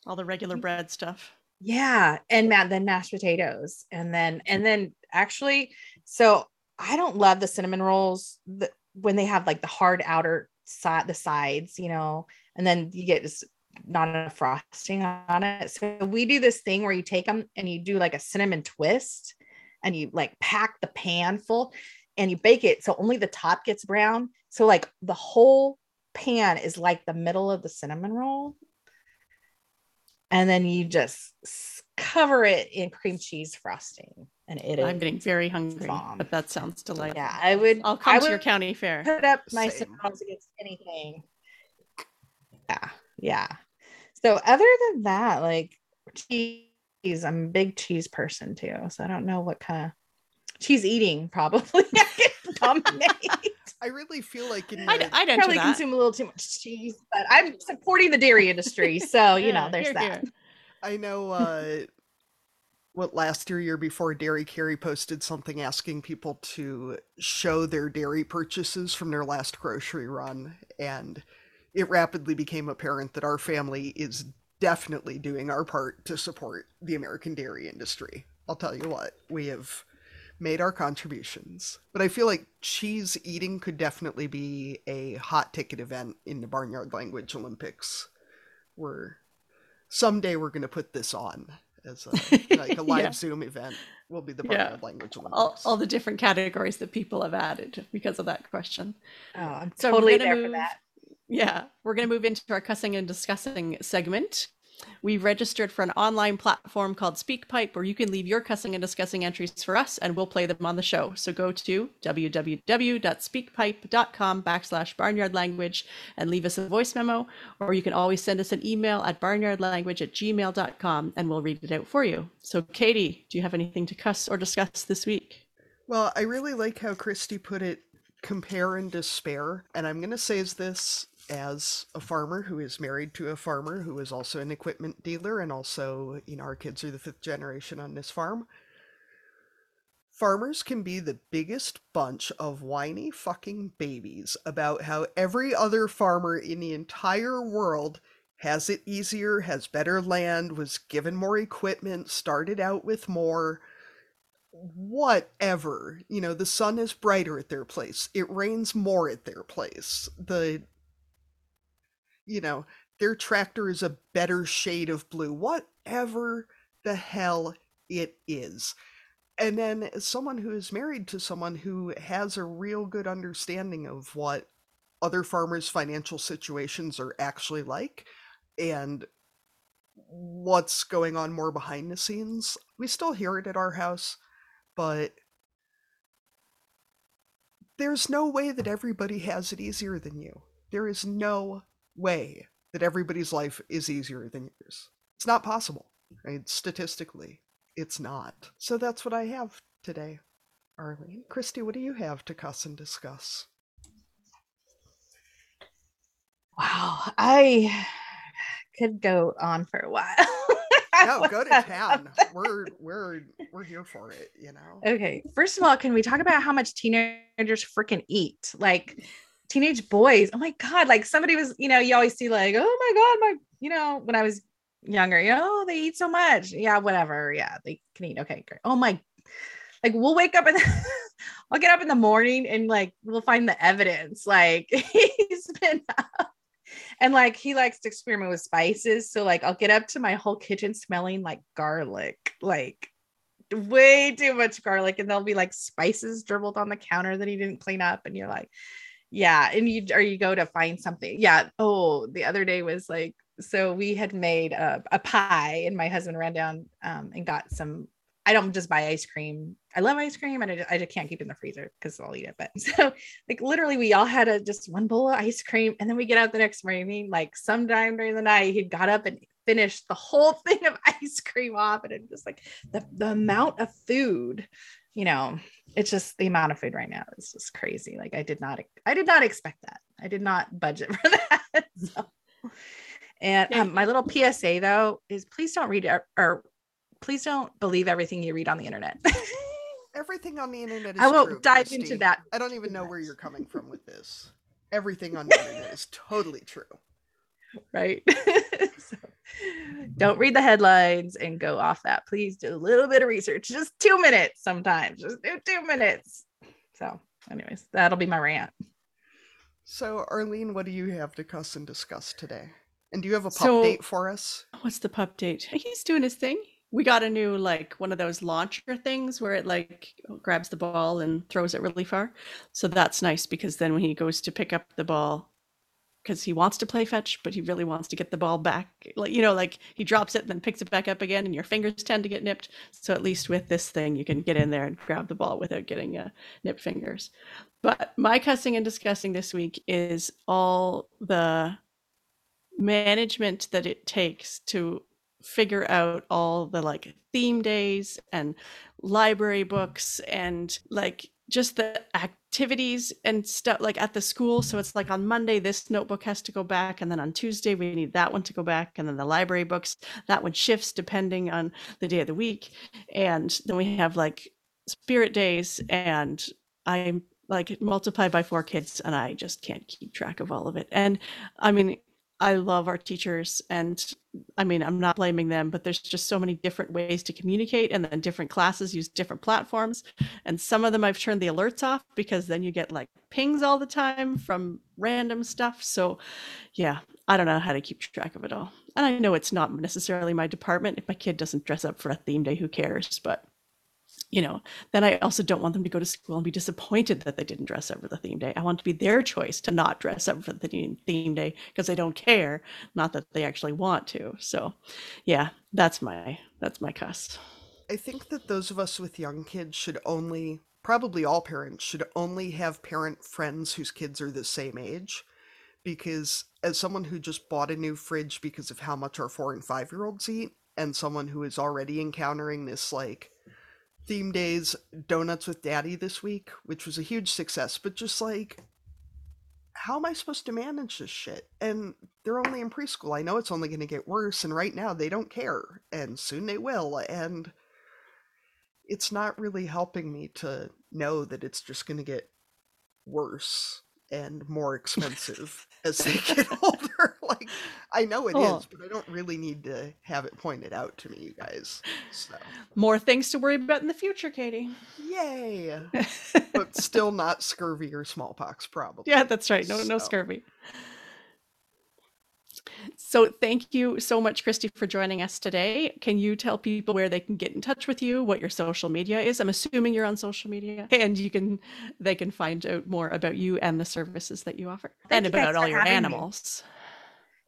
All the regular mm-hmm. bread stuff. Yeah, and ma- then mashed potatoes, and then and then actually, so I don't love the cinnamon rolls the, when they have like the hard outer side, the sides, you know, and then you get this not enough frosting on it. So we do this thing where you take them and you do like a cinnamon twist, and you like pack the pan full, and you bake it so only the top gets brown. So like the whole pan is like the middle of the cinnamon roll and then you just cover it in cream cheese frosting and it is I'm getting very hungry, bomb. but that sounds delightful. yeah i would I'll come I to your county fair. put up my Same. cinnamon against anything yeah yeah so other than that like cheese i'm a big cheese person too so i don't know what kind of cheese eating probably I can dominate. I really feel like in I'd, I'd enter probably that. consume a little too much cheese but i'm supporting the dairy industry so you know there's here, that here. I know uh what last year, year before, Dairy Carrie posted something asking people to show their dairy purchases from their last grocery run. And it rapidly became apparent that our family is definitely doing our part to support the American dairy industry. I'll tell you what, we have made our contributions. But I feel like cheese eating could definitely be a hot ticket event in the Barnyard Language Olympics. Where someday we're going to put this on as uh, a, like a live yeah. Zoom event. Will be the Barnyard yeah. Language Olympics. All, all, the different categories that people have added because of that question. Oh, I'm so totally there move, for that. Yeah, we're going to move into our cussing and discussing segment. We registered for an online platform called SpeakPipe where you can leave your cussing and discussing entries for us and we'll play them on the show. So go to www.speakpipe.com backslash barnyard language and leave us a voice memo, or you can always send us an email at barnyardlanguage at gmail.com and we'll read it out for you. So, Katie, do you have anything to cuss or discuss this week? Well, I really like how Christy put it compare and despair. And I'm going to say this as a farmer who is married to a farmer who is also an equipment dealer and also you know our kids are the fifth generation on this farm. Farmers can be the biggest bunch of whiny fucking babies about how every other farmer in the entire world has it easier has better land was given more equipment started out with more. Whatever you know the sun is brighter at their place. It rains more at their place. The you know, their tractor is a better shade of blue, whatever the hell it is. And then someone who is married to someone who has a real good understanding of what other farmers' financial situations are actually like and what's going on more behind the scenes. We still hear it at our house, but there's no way that everybody has it easier than you. There is no way that everybody's life is easier than yours. It's not possible, right? Statistically, it's not. So that's what I have today, Arlene. Christy, what do you have to cuss and discuss? Wow, I could go on for a while. no, go to town. We're we're we're here for it, you know. Okay. First of all, can we talk about how much teenagers freaking eat? Like teenage boys. Oh my God. Like somebody was, you know, you always see like, oh my God, my, you know, when I was younger, you know, oh, they eat so much. Yeah, whatever. Yeah, they can eat. Okay, great. Oh my, like we'll wake up and I'll get up in the morning and like we'll find the evidence. Like he's been up and like he likes to experiment with spices. So like I'll get up to my whole kitchen smelling like garlic, like way too much garlic. And there'll be like spices dribbled on the counter that he didn't clean up. And you're like, yeah and you or you go to find something. Yeah oh the other day was like so we had made a, a pie and my husband ran down um, and got some i don't just buy ice cream. I love ice cream and i, I just can't keep it in the freezer because i'll eat it but so like literally we all had a just one bowl of ice cream and then we get out the next morning like sometime during the night he got up and finished the whole thing of ice cream off and it just like the, the amount of food you know it's just the amount of food right now is just crazy. Like i did not i did not expect that. I did not budget for that. So. and um, my little psa though is please don't read or, or please don't believe everything you read on the internet. Everything on the internet is i won't true, dive Christy. into that i don't even know where you're coming from with this. Everything on the internet is totally true. Right? So, don't read the headlines and go off that. Please do a little bit of research, just two minutes sometimes, just do two minutes. So, anyways, that'll be my rant. So, Arlene, what do you have to cuss and discuss today? And do you have a pup so, date for us? What's the pup date? He's doing his thing. We got a new like one of those launcher things where it like grabs the ball and throws it really far. So that's nice because then when he goes to pick up the ball, because he wants to play fetch, but he really wants to get the ball back. Like you know, like he drops it and then picks it back up again, and your fingers tend to get nipped. So at least with this thing, you can get in there and grab the ball without getting uh, nipped fingers. But my cussing and discussing this week is all the management that it takes to figure out all the like theme days and library books and like just the activities and stuff like at the school. So it's like on Monday, this notebook has to go back. And then on Tuesday, we need that one to go back. And then the library books, that one shifts depending on the day of the week. And then we have like spirit days and I'm like multiplied by four kids and I just can't keep track of all of it. And I mean, I love our teachers and I mean, I'm not blaming them, but there's just so many different ways to communicate and then different classes use different platforms. And some of them I've turned the alerts off because then you get like pings all the time from random stuff. So yeah, I don't know how to keep track of it all. And I know it's not necessarily my department. If my kid doesn't dress up for a theme day, who cares? But you know, then I also don't want them to go to school and be disappointed that they didn't dress up for the theme day. I want it to be their choice to not dress up for the theme day because they don't care, not that they actually want to. So, yeah, that's my that's my cuss. I think that those of us with young kids should only probably all parents should only have parent friends whose kids are the same age because as someone who just bought a new fridge because of how much our 4 and 5 year olds eat and someone who is already encountering this like theme days donuts with daddy this week, which was a huge success, but just like how am I supposed to manage this shit? And they're only in preschool. I know it's only going to get worse and right now they don't care and soon they will and it's not really helping me to know that it's just going to get worse and more expensive as they get older. like I know it oh. is, but I don't really need to have it pointed out to me, you guys. So more things to worry about in the future, Katie. Yay! but still not scurvy or smallpox, probably. Yeah, that's right. No, so. no scurvy. So thank you so much, Christy, for joining us today. Can you tell people where they can get in touch with you, what your social media is? I'm assuming you're on social media, and you can they can find out more about you and the services that you offer, Thank and you about all your animals.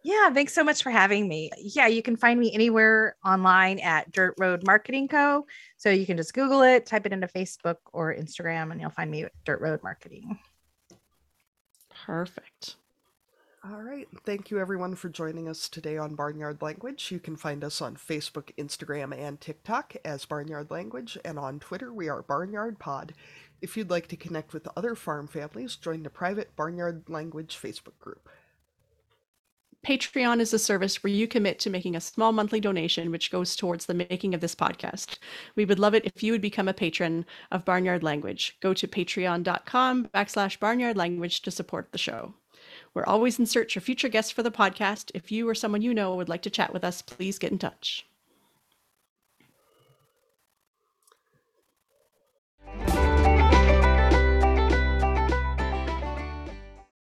Me. Yeah, thanks so much for having me. Yeah, you can find me anywhere online at Dirt Road Marketing Co. So you can just Google it, type it into Facebook or Instagram, and you'll find me at Dirt Road Marketing. Perfect. All right. Thank you, everyone, for joining us today on Barnyard Language. You can find us on Facebook, Instagram, and TikTok as Barnyard Language, and on Twitter, we are Barnyard Pod. If you'd like to connect with other farm families, join the private Barnyard Language Facebook group. Patreon is a service where you commit to making a small monthly donation, which goes towards the making of this podcast. We would love it if you would become a patron of Barnyard Language. Go to patreon.com backslash barnyard language to support the show. We're always in search of future guests for the podcast. If you or someone you know would like to chat with us, please get in touch.